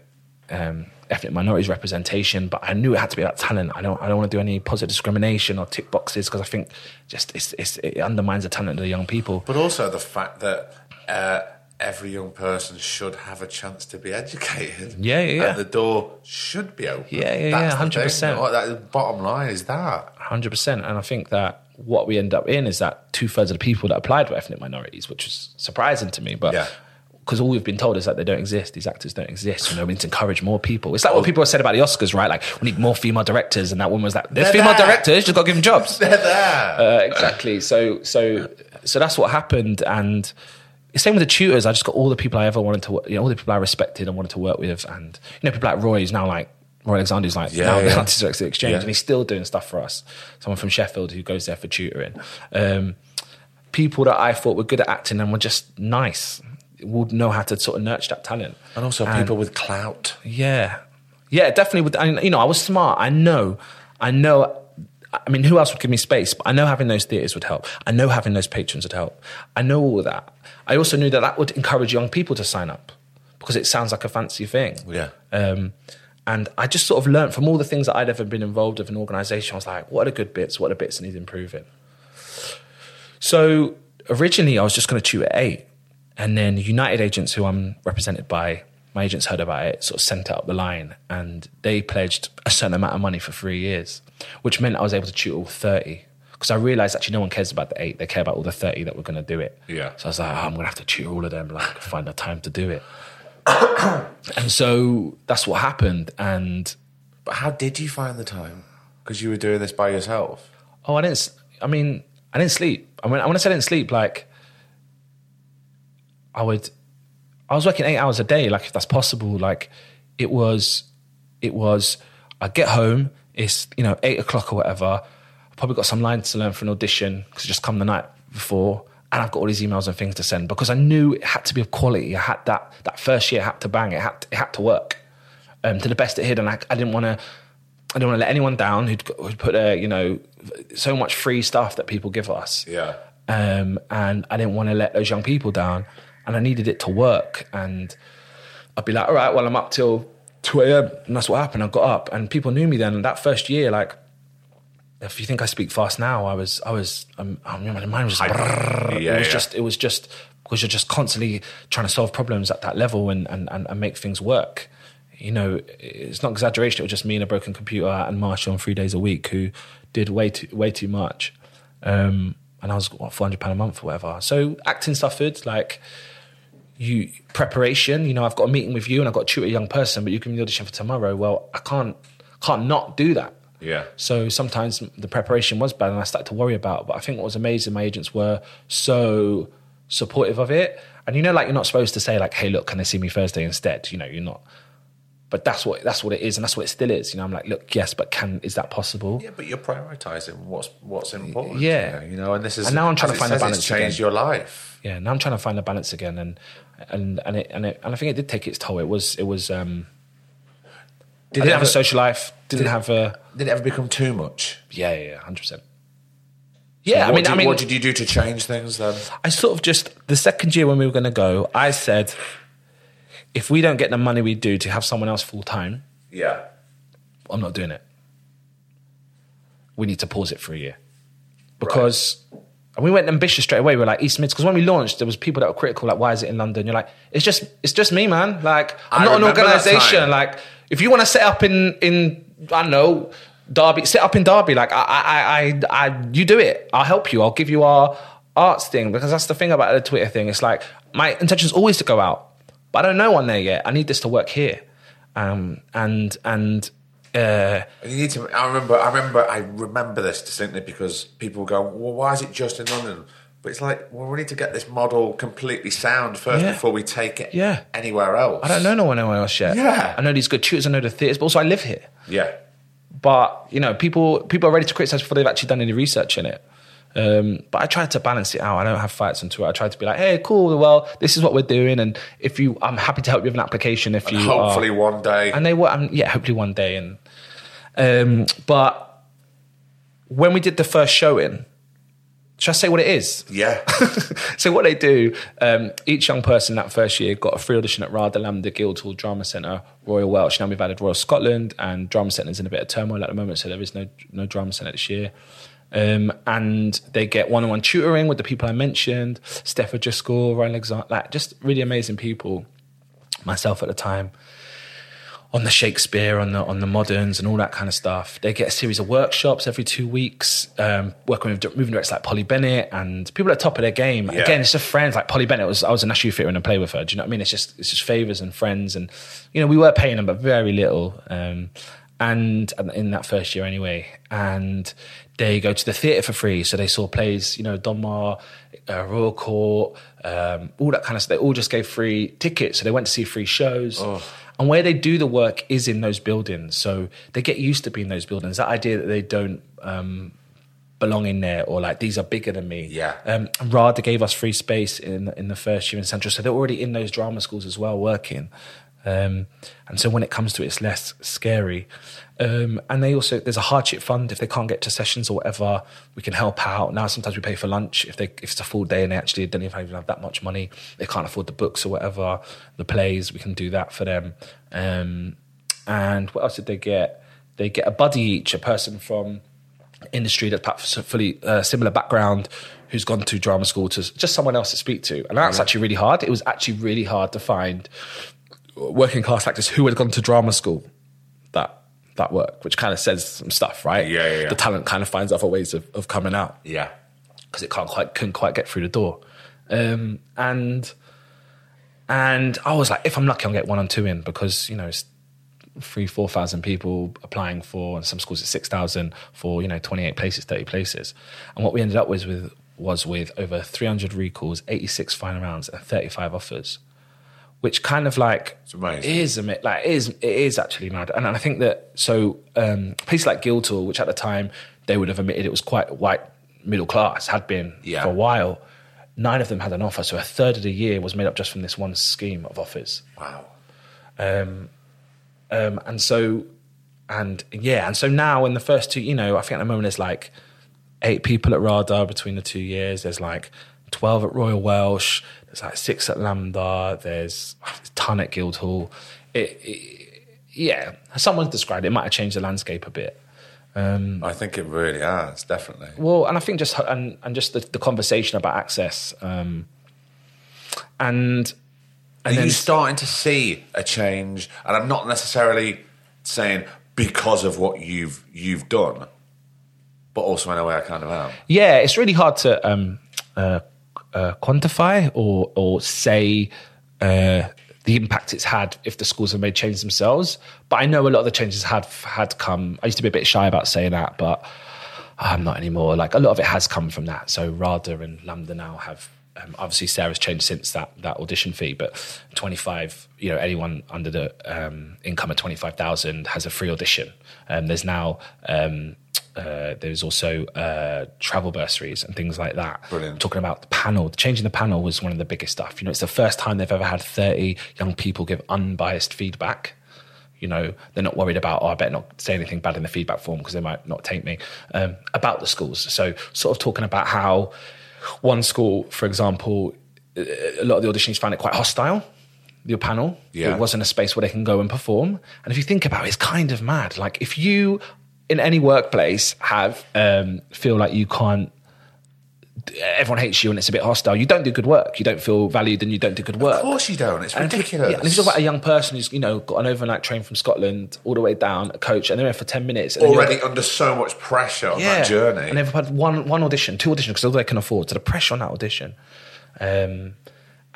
Um, ethnic minorities representation, but I knew it had to be about talent. I don't I don't want to do any positive discrimination or tick boxes because I think just it's, it's, it undermines the talent of the young people. But also the fact that uh, every young person should have a chance to be educated. Yeah, yeah, yeah. And the door should be open. Yeah, yeah, That's yeah, 100%. Like, that- the bottom line is that. Hundred percent, and I think that what we end up in is that two thirds of the people that applied were ethnic minorities, which was surprising to me. But Yeah. Because all we've been told is that they don't exist, these actors don't exist. You know, we need to encourage more people. It's like what people have said about the Oscars, right? Like we need more female directors, and that woman was like, "There's They're female there. directors, just got to give them jobs." They're there. Uh, exactly. So so so that's what happened, and same with the tutors. I just got all the people I ever wanted to, you know, all the people I respected and wanted to work with, and you know, people like Roy is now like Roy Alexander Alexander's like Yeah, now yeah. the exchange, Yeah. and he's still doing stuff for us. Someone from Sheffield who goes there for tutoring. Um, people that I thought were good at acting and were just nice would know how to sort of nurture that talent. and also people with clout. Yeah, yeah, definitely. With and, you know, I was smart. I know, I know. I mean, who else would give me space? But I know having those theatres would help. I know having those patrons would help. I know all of that. I also knew that that would encourage young people to sign up because it sounds like a fancy thing. Yeah. Um, and I just sort of learned from all the things that I'd ever been involved with in organisation. I was like, what are the good bits? What are the bits that need improving? So originally, I was just going to tutor eight, and then United Agents, who I'm represented by, my agents heard about it, sort of sent out the line, and they pledged a certain amount of money for three years, which meant I was able to tutor all thirty. Because I realised actually no one cares about the eight; they care about all the thirty that were going to do it. Yeah. So I was like, oh, I'm going to have to tutor all of them, like find the time to do it. and so that's what happened, and But how did you find the time? Because you were doing this by yourself. Oh, I didn't. I mean, I didn't sleep. I mean, when I say I didn't sleep, like I would. I was working eight hours a day, like if that's possible. Like it was, it was. I get home. It's you know eight o'clock or whatever. I've probably got some lines to learn for an audition because just come the night before, and I've got all these emails and things to send because I knew it had to be of quality. I had that that first year had to bang. It had to, it had to work um, to the best it had, and I, I didn't want to. I didn't want to let anyone down who'd, who'd put a, you know, so much free stuff that people give us. Yeah. Um, and I didn't want to let those young people down. And I needed it to work. And I'd be like, all right, well, I'm up till 2 a.m. And that's what happened. I got up and people knew me then. And that first year, like, if you think I speak fast now, I was, I was, um, I mean, my mind was just, brrrr. Yeah, it was yeah. just, it was just, because you're just constantly trying to solve problems at that level and, and, and, and make things work. You know, it's not exaggeration. It was just me and a broken computer and Marshall on three days a week who did way too, way too much. Um, and I was, what, 400 pound a month or whatever. So acting suffered, like, you preparation. You know, I've got a meeting with you and I've got to tutor a young person, but you give me the audition for tomorrow. Well, I can't can't not do that. Yeah. So sometimes the preparation was bad, and I started to worry about. It. But I think what was amazing, my agents were so supportive of it. And you know, like you're not supposed to say like, "Hey, look, can they see me Thursday instead?" You know, you're not. But that's what that's what it is, and that's what it still is. You know, I'm like, look, yes, but can is that possible? Yeah, but you're prioritising what's what's important. Yeah. you know, and this is And now I'm trying to find a balance It's changed again. your life. yeah now i'm trying to find the balance again and and and it, and, it, and i think it did take its toll it was it was um Did I didn't have a social life didn't did- have a Did it ever become too much? yeah yeah, yeah 100% yeah i mean did, i mean what did you do to change things then? i sort of just the second year when we were going to go i said if we don't get the money we do to have someone else full time Yeah, i'm not doing it we need to pause it for a year because and we went ambitious straight away. We are like East Mids because when we launched, there was people that were critical. Like, why is it in London? You're like, it's just, it's just me, man. Like, I'm I not an organisation. Like, if you want to set up in in I don't know Derby, set up in Derby. Like, I, I, I, I, you do it. I'll help you. I'll give you our arts thing because that's the thing about the Twitter thing. It's like my intention is always to go out, but I don't know one there yet. I need this to work here, um, and and. Uh, And you need to. I remember. I remember. I remember this distinctly because people go, "Well, why is it just in London?" But it's like, well, we need to get this model completely sound first Yeah. before we take it Yeah. anywhere else. I don't know no one else yet. Yeah. I know these good tutors. I know the theatres, but also I live here. Yeah, but you know people people are ready to criticize before they've actually done any research in it um, but I tried to balance it out. I don't have fights on Twitter. I tried to be like, "Hey, cool. Well, this is what we're doing, and if you, I'm happy to help you with an application. If you, hopefully are, one day. and they were, um, yeah, hopefully one day. And um, but when we did the first showing, Should I say what it is? Yeah. so what they do, um, each young person that first year got a free audition at RADA, LAMDA, Guildhall, Drama Centre, Royal Welsh. Now we've added Royal Scotland, and Drama Centre's in a bit of turmoil at the moment, so there is no no Drama Centre this year. Um, and they get one-on-one tutoring with the people I mentioned, Steph Driscoll, Ryan Alexander, like just really amazing people. Myself at the time on the Shakespeare, on the on the moderns, and all that kind of stuff. They get a series of workshops every two weeks, um, working with moving directors like Polly Bennett and people at the top of their game. Yeah. Again, it's just friends like Polly Bennett. Was I was a national theatre and I play with her. Do you know what I mean? It's just it's just favors and friends, and you know we were paying them, but very little. Um, and and in that first year anyway, and they go to the theatre for free. So they saw plays, you know, Donmar, uh, Royal Court, um, all that kind of stuff. They all just gave free tickets, so they went to see free shows. And where they do the work is in those buildings, so they get used to being in those buildings. That idea that they don't um, belong in there, or like these are bigger than me. Yeah. Um, RADA gave us free space in in the first year in Central, so they're already in those drama schools as well, working. Um, and so when it comes to it, it's less scary. Um, and they also there's a hardship fund if they can't get to sessions or whatever, we can help out. Now sometimes we pay for lunch if they if it's a full day and they actually don't even have that much money, they can't afford the books or whatever, the plays, we can do that for them. Um, and what else did they get? They get a buddy each, a person from industry that's perhaps a fully uh, similar background who's gone to drama school to just someone else to speak to. And that's actually really hard. It was actually really hard to find working class actors who had gone to drama school that that work, which kind of says some stuff, right? Yeah, yeah, yeah. The talent kind of finds other ways of, of coming out yeah. because it can't quite couldn't quite get through the door. Um, and and I was like, if I'm lucky, I'll get one or two in because you know it's three, four thousand people applying for, and some schools it's six thousand for you know twenty eight places, thirty places. And what we ended up with with was with over three hundred recalls, eighty six final rounds, and thirty five offers. Which kind of like is a bit like it is it is actually mad, and I think that so um, places like Guildhall, which at the time they would have admitted it was quite white middle class, had been Yeah. for a while. Nine of them had an offer, so a third of the year was made up just from this one scheme of offers. Wow. Um, um, and so, and yeah, and so now in the first two, you know, I think at the moment there's like eight people at RADA between the two years. There's like 12 at Royal Welsh. There's like six at LAMDA. There's a ton at Guildhall. It, it, yeah, someone's described it. It might have changed the landscape a bit. I think it really has, definitely. Well, and I think just and and just the, the conversation about access, um, and Are and then you starting to see a change? And I'm not necessarily saying because of what you've you've done, but also in a way I kind of am. yeah, it's really hard to um, uh, uh, quantify or or say uh, the impact it's had if the schools have made changes themselves. But I know a lot of the changes had had come. I used to be a bit shy about saying that, but I'm not anymore. Like a lot of it has come from that. So RADA and LAMDA now have. Um, obviously, Sarah's changed since that that audition fee, but 25, you know, anyone under the um, income of 25,000 has a free audition. Um, there's now um, uh, there's also uh, travel bursaries and things like that. Brilliant. Talking about the panel, changing the panel was one of the biggest stuff. You know, it's the first time they've ever had 30 young people give unbiased feedback. You know, they're not worried about, oh, I better not say anything bad in the feedback form because they might not take me um, about the schools. So, sort of talking about how one school, for example, a lot of the auditions found it quite hostile. Your panel, Yeah. it wasn't a space where they can go and perform. And if you think about it, it's kind of mad. Like if you in any workplace have um, feel like you can't everyone hates you and it's a bit hostile you don't do good work you don't feel valued and you don't do good work Of course you don't. It's and if, ridiculous. yeah, and if you talk about a young person who's you know got an overnight train from Scotland all the way down, a coach, and they're in for ten minutes, and then you're- Already under so much pressure on that journey. and they've had one one audition, two auditions because all they can afford. So the pressure on that audition, um,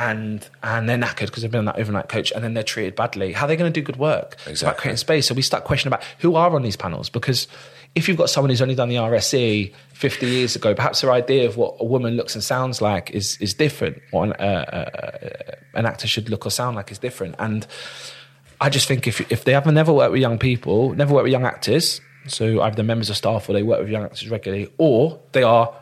and and they're knackered because they've been on that overnight coach, and then they're treated badly. How are they going to do good work? It's about creating space. So we start questioning about who are on these panels because if you've got someone who's only done the RSE 50 years ago, perhaps their idea of what a woman looks and sounds like is is different. What an, uh, uh, an actor should look or sound like is different. And I just think if if they haven't never worked with young people, never worked with young actors, so either members of staff or they work with young actors regularly, or they are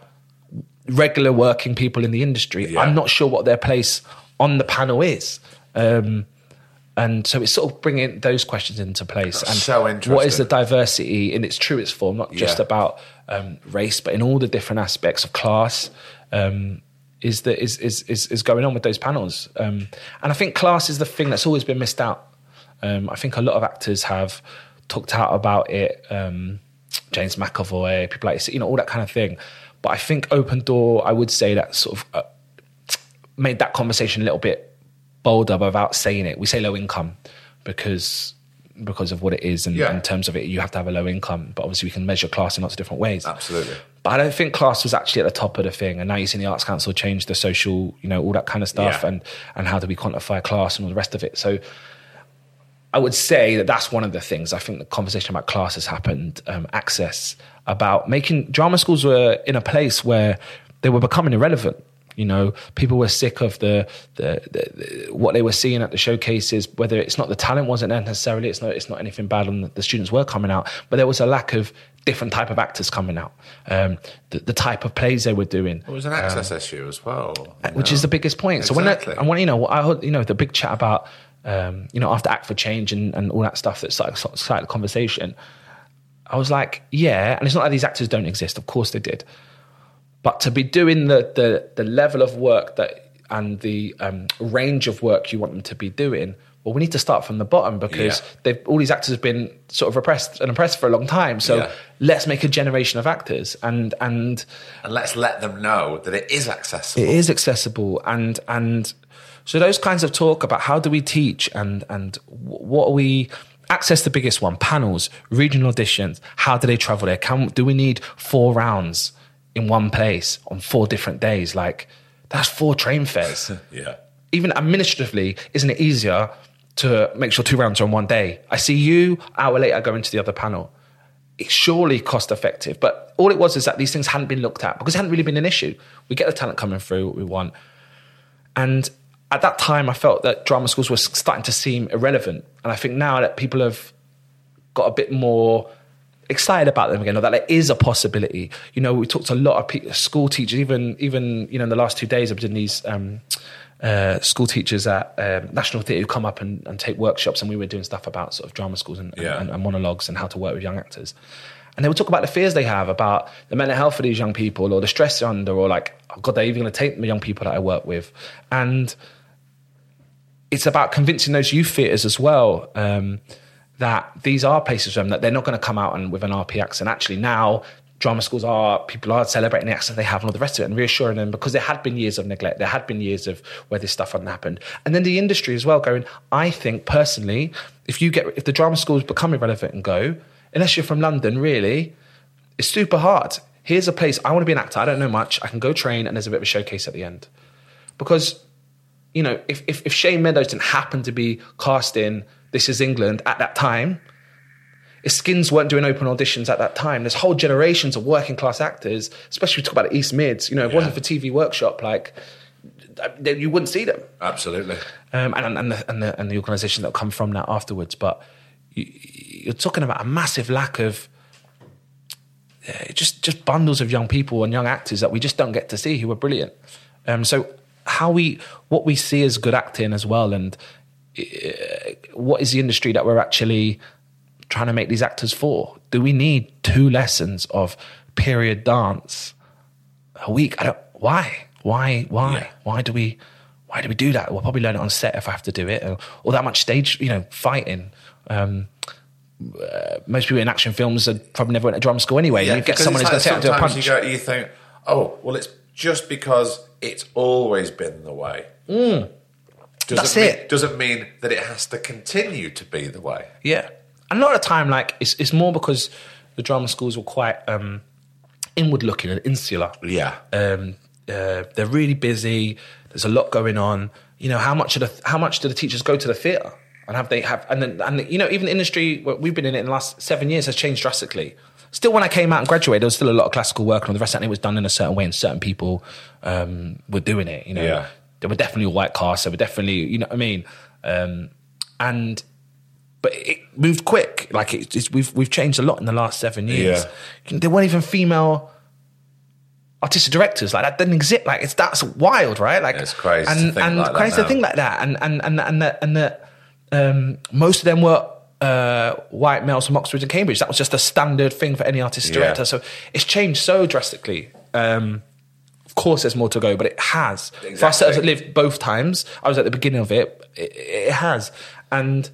regular working people in the industry. Yeah. I'm not sure what their place on the panel is. Um, And so it's sort of bringing those questions into place. and so What is the diversity in its truest form, not just Yeah. about um, race, but in all the different aspects of class. Um, is that is, is is is going on with those panels, um, and I think class is the thing that's always been missed out. Um, I think a lot of actors have talked out about it. Um, James McAvoy, people like you know all that kind of thing. But I think Open Door, I would say that sort of uh, made that conversation a little bit bolder without saying it. We say low income because because of what it is, and Yeah. in terms of it, you have to have a low income. But obviously, we can measure class in lots of different ways. Absolutely. But I don't think class was actually at the top of the thing. And now you're seeing the Arts Council change the social, you know, all that kind of stuff, Yeah. and and how do we quantify class and all the rest of it. So I would say that that's one of the things. I think the conversation about class has happened, um, access, about making drama schools were in a place where they were becoming irrelevant. You know, people were sick of the, the, the, the what they were seeing at the showcases. Whether it's not the talent wasn't there necessarily, it's not it's not anything bad on the, the students were coming out, but there was a lack of different type of actors coming out, um, the, the type of plays they were doing It was an access issue as well. which know. is the biggest point. So when I, I want you know I heard you know the big chat about um, you know after Act for Change and, and all that stuff that started, started the conversation. I was like, yeah, and it's not that these actors don't exist. Of course they did, but to be doing the the the level of work that and the um, range of work you want them to be doing. Well, we need to start from the bottom because Yeah. they've, all these actors have been sort of repressed and oppressed for a long time. So Yeah. let's make a generation of actors and and and let's let them know that it is accessible. it is accessible and and so those kinds of talk about how do we teach and and what are we access the biggest one panels regional auditions how do they travel there can do we need four rounds in one place on four different days like that's four train fares Yeah. even administratively, isn't it easier to make sure two rounds are on one day? I see you, hour later, go into the other panel. It's surely cost effective. But all it was is that these things hadn't been looked at because it hadn't really been an issue. We get the talent coming through, what we want. And at that time, I felt that drama schools were starting to seem irrelevant. And I think now that people have got a bit more excited about them again, or that there is a possibility. You know, we talked to a lot of pe- school teachers, even even you know in the last two days, I've been these um, uh, school teachers at um, National Theatre who come up and, and take workshops, and we were doing stuff about sort of drama schools and, Yeah. and, and monologues and how to work with young actors. And they would talk about the fears they have about the mental health of these young people, or the stress they're under, or like, oh God, they're even going to take the young people that I work with, and it's about convincing those youth theatres as well um, that these are places for them that they're not going to come out and with an RP accent. Actually, now drama schools are people are celebrating the accent they have and all the rest of it, and reassuring them because there had been years of neglect, there had been years of where this stuff hadn't happened, and then the industry as well going. I think personally, if you get if the drama schools become irrelevant and go, unless you're from London, really, it's super hard. Here's a place I want to be an actor. I don't know much. I can go train, and there's a bit of a showcase at the end because you know, if, if, if Shane Meadows didn't happen to be cast in This Is England at that time, if Skins weren't doing open auditions at that time, there's whole generations of working class actors, especially we talk about the East Mids, you know, if it wasn't for TV Workshop, like, you wouldn't see them. Absolutely. Um, and, and, the, and, the, and the organisation that come from that afterwards. But you, you're talking about a massive lack of uh, just just bundles of young people and young actors that we just don't get to see who are brilliant. Um, so how we what we see as good acting as well, and uh, what is the industry that we're actually trying to make these actors for? Do we need two lessons of period dance a week? I don't. Why? Why? Why? Yeah. Why do we? Why do we do that? We'll probably learn it on set if I have to do it, or, or that much stage, you know, fighting. Um, uh, most people in action films are probably never went to drama school anyway. you get someone who's going to take to a punch. You, go, you think, oh, well, it's just because it's always been the way. Doesn't Mm. That's mean, it. Doesn't mean that it has to continue to be the way. Yeah, a lot of time, like it's it's more because the drama schools were quite um, inward looking and insular. Yeah. um, uh, they're really busy. There's a lot going on. You know, how much of the how much do the teachers go to the theatre? And have they have and then, and you know even the industry we've been in it in the last seven years has changed drastically. Still, when I came out and graduated, there was still a lot of classical work, and all the rest of it was done in a certain way, and certain people um, were doing it. You know, Yeah. there were definitely white casts. There were definitely, you know, what I mean, um, and but it moved quick. Like it, it's, we've we've changed a lot in the last seven years. There weren't even female artistic directors like that didn't exist. Like it's that's wild, right? Like It's crazy and and like crazy to think like that. And and and and that and that um, most of them were uh, white males from Oxford and Cambridge. That was just a standard thing for any artist Yeah. director. So it's changed so drastically. Um, of course, there's more to go, but it has. For us that have lived both times, I was at the beginning of it. It, it has, and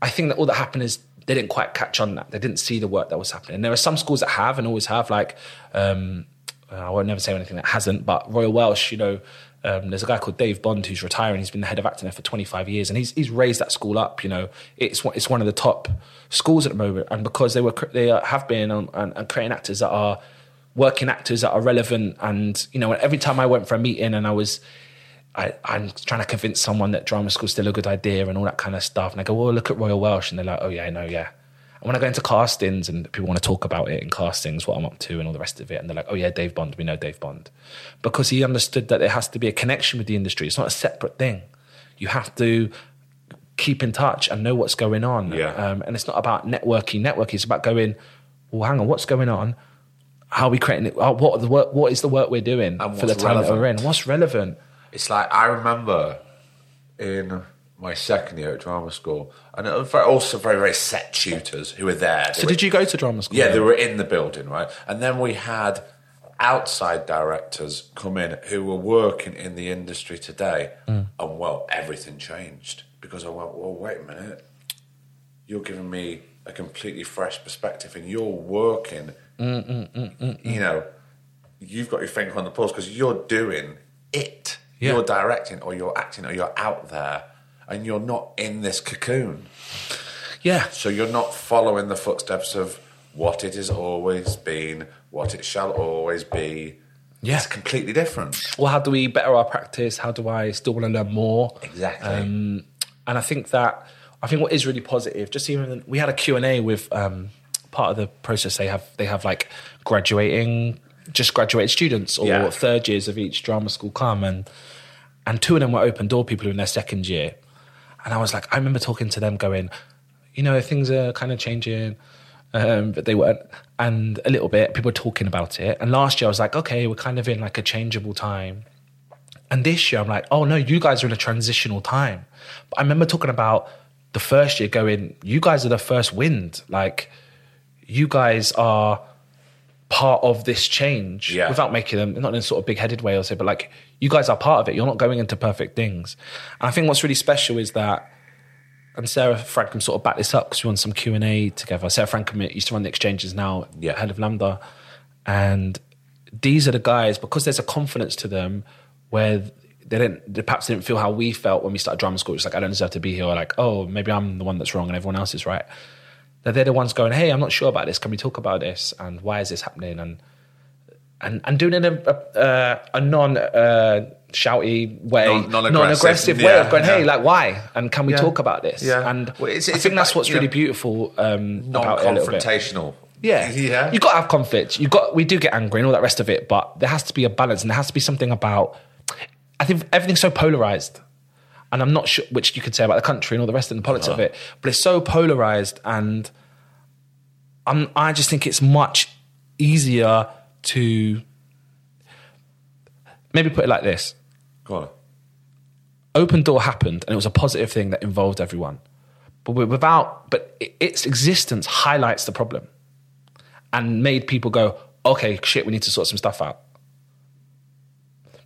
I think that all that happened is they didn't quite catch on that. They didn't see the work that was happening. And there are some schools that have and always have, like um, I won't never say anything that hasn't, but Royal Welsh, you know, um, there's a guy called Dave Bond who's retiring. He's been the head of acting there for 25 years, and he's he's raised that school up. You know, it's it's one of the top schools at the moment, and because they were they have been and, and, and creating actors that are working actors that are relevant, and you know, every time I went for a meeting and I was. I, I'm trying to convince someone that drama school's still a good idea and all that kind of stuff. And I go, well, look at Royal Welsh. And they're like, oh, yeah, I know, yeah. And when I go into castings and people want to talk about it in castings, what I'm up to and all the rest of it, and they're like, oh, yeah, Dave Bond, we know Dave Bond. Because he understood that there has to be a connection with the industry. It's not a separate thing. You have to keep in touch and know what's going on. Yeah. Um, and it's not about networking. Networking is about going, well, hang on, what's going on? How are we creating it? What, are the work, what is the work we're doing And for the time that we're in? What's relevant? It's like I remember in my second year at drama school, and it was very, also very very set tutors who were there. They So were- did you go to drama school? Yeah, they were in the building, right? And then we had outside directors come in who were working in the industry today, mm. and well, everything changed because I went, well, wait a minute, you're giving me a completely fresh perspective, and you're working. Mm, mm, you know, you've got your finger on the pulse because you're doing it. Yeah. You're directing, or you're acting, or you're out there, and you're not in this cocoon. Yeah. So you're not following the footsteps of what it has always been, what it shall always be. Yeah. It's completely different. Well, how do we better our practice? How do I still want to learn more? Exactly. Um, and I think that I think what is really positive, just even we had a Q and A with um, part of the process. They have they have like graduating, just graduated students or Yeah. third years of each drama school come and and two of them were open door people who in their second year. And I was like, I remember talking to them, going, you know, things are kind of changing, um, but they weren't. And a little bit, people were talking about it. And last year, I was like, okay, we're kind of in like a changeable time. And this year, I'm like, oh no, you guys are in a transitional time. But I remember talking about the first year, going, you guys are the first wind. Like, you guys are part of this change Yeah. without making them not in a sort of big headed way or say, but like you guys are part of it. You're not going into perfect things. And I think what's really special is that, and Sarah Frankcom sort of backed this up because we won some Q and A together. Sarah Frankcom used to run the exchanges now, Yeah. head of LAMDA, and these are the guys because there's a confidence to them where they didn't they perhaps didn't feel how we felt when we started drama school. It's like I don't deserve to be here, or like oh maybe I'm the one that's wrong and everyone else is right. That they're the ones going, hey, I'm not sure about this. Can we talk about this? And why is this happening? And and and doing it in a a, a non uh, shouty way, Non- non-aggressive, non-aggressive way yeah, of going, hey, like why? And can we Yeah. talk about this? Yeah. And Well, it's- I think about, that's what's really know, beautiful um, about it a little bit. Non-confrontational. Yeah, Yeah. You got to have conflict. You got. We do get angry and all that rest of it, but there has to be a balance, and there has to be something about. I think everything's so polarized, and I'm not sure which you could say about the country and all the rest of the politics of it, but it's so polarized, and I'm. I just think it's much easier to maybe put it like this: Go on. open door happened and it was a positive thing that involved everyone. But without but its existence highlights the problem and made people go okay shit we need to sort some stuff out.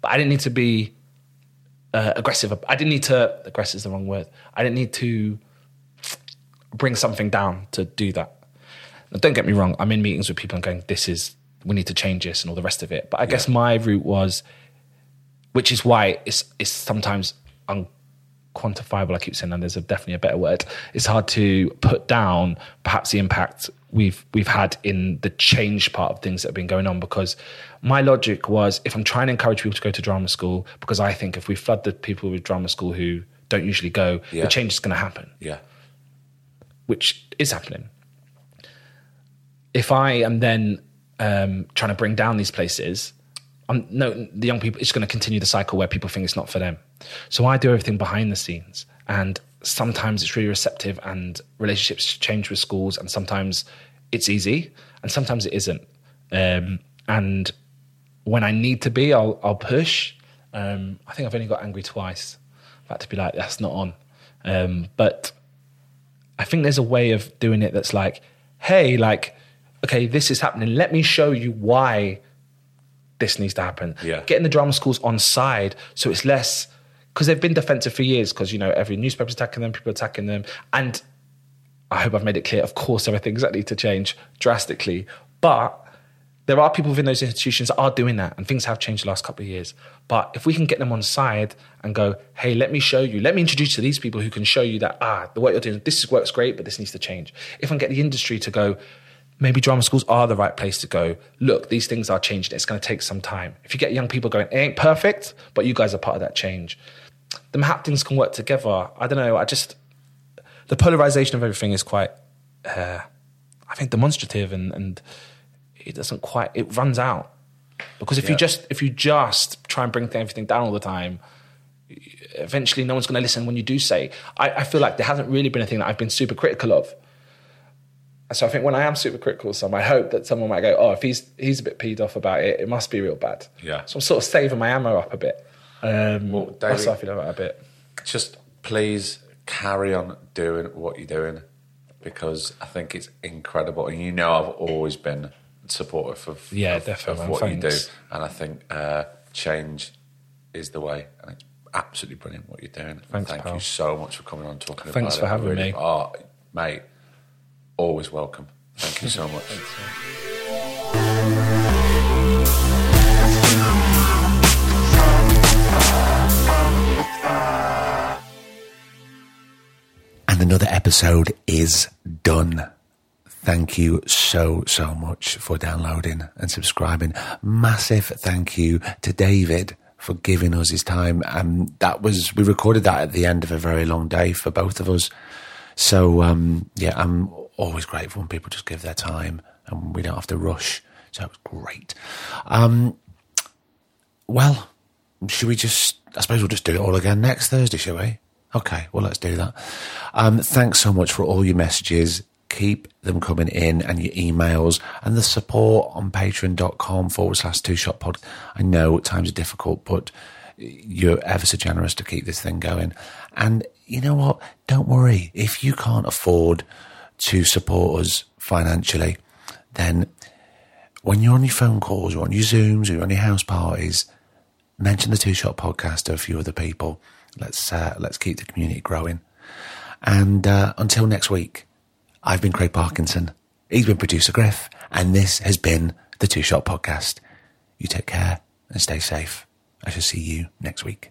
But i didn't need to be uh, aggressive i didn't need to aggressive is the wrong word. I didn't need to bring something down to do that. Now, don't get me wrong i'm in meetings with people and going this is we need to change this and all the rest of it but i guess my route was which is why it's it's sometimes unquantifiable. I keep saying, and there's a, definitely a better word. It's hard to put down perhaps the impact we've we've had in the change part of things that have been going on. Because my logic was, if I'm trying to encourage people to go to drama school, because I think if we flood the people with drama school who don't usually go, Yeah. the change is going to happen Yeah. which is happening. If I am then um, trying to bring down these places, I'm, no, the young people, it's going to continue the cycle where people think it's not for them. So I do everything behind the scenes, and sometimes it's really receptive, and relationships change with schools, and sometimes it's easy, and sometimes it isn't. Um, and when I need to be, I'll, I'll push. Um, I think I've only got angry twice. I've had to be like, that's not on. Um, but I think there's a way of doing it that's like, hey, like, okay, this is happening. Let me show you why this needs to happen. Yeah. Getting the drama schools on side so it's less because they've been defensive for years because you know every newspaper's attacking them, people are attacking them, and I hope I've made it clear. Of course, everything's likely to change drastically, but there are people within those institutions that are doing that, and things have changed the last couple of years. But if we can get them on side and go, hey, let me show you, let me introduce you to these people who can show you that ah, the work you're doing, this works great, but this needs to change. If I can get the industry to go, maybe drama schools are the right place to go. Look, these things are changing. It's going to take some time. If you get young people going, it ain't perfect, but you guys are part of that change. The map things can work together. I don't know. I just the polarization of everything is quite, uh, I think, demonstrative, and and it doesn't quite. It runs out because if you just if you just try and bring everything down all the time. Eventually, no one's going to listen when you do say. I, I feel like there hasn't really been a thing that I've been super critical of. So I think when I am super critical of someone, I hope that someone might go, "Oh, if he's he's a bit peed off about it, it must be real bad." Yeah. So I'm sort of saving my ammo up a bit. Um, Well, that's David- how I feel about a bit. just please carry on doing what you're doing because I think it's incredible. And you know, I've always been supportive of, Yeah, of, definitely, of man. what you do. And I think uh, change is the way. And it's absolutely brilliant what you're doing. Thanks, Thank pal. you so much for coming on and talking Thanks about it. Thanks for having Really- me. Oh, mate, always welcome. Thank you so much. And another episode is done. Thank you so, so much for downloading and subscribing. Massive thank you to David for giving us his time. And that was, we recorded that at the end of a very long day for both of us. So, um, yeah, I'm always grateful when people just give their time and we don't have to rush. So it was great. Um, well, should we just, I suppose we'll just do it all again next Thursday, shall we? Okay, well, let's do that. Um, thanks so much for all your messages. Keep them coming in and your emails and the support on patreon.com forward slash two shot pod. I know times are difficult, but you're ever so generous to keep this thing going. And you know what? Don't worry. If you can't afford to support us financially, then when you're on your phone calls or on your Zooms or you're on your house parties, mention the Two Shot Podcast to a few other people. Let's uh, let's keep the community growing. And uh, until next week, I've been Craig Parkinson. He's been producer Griff, and this has been the Two Shot Podcast. You take care and stay safe. I shall see you next week.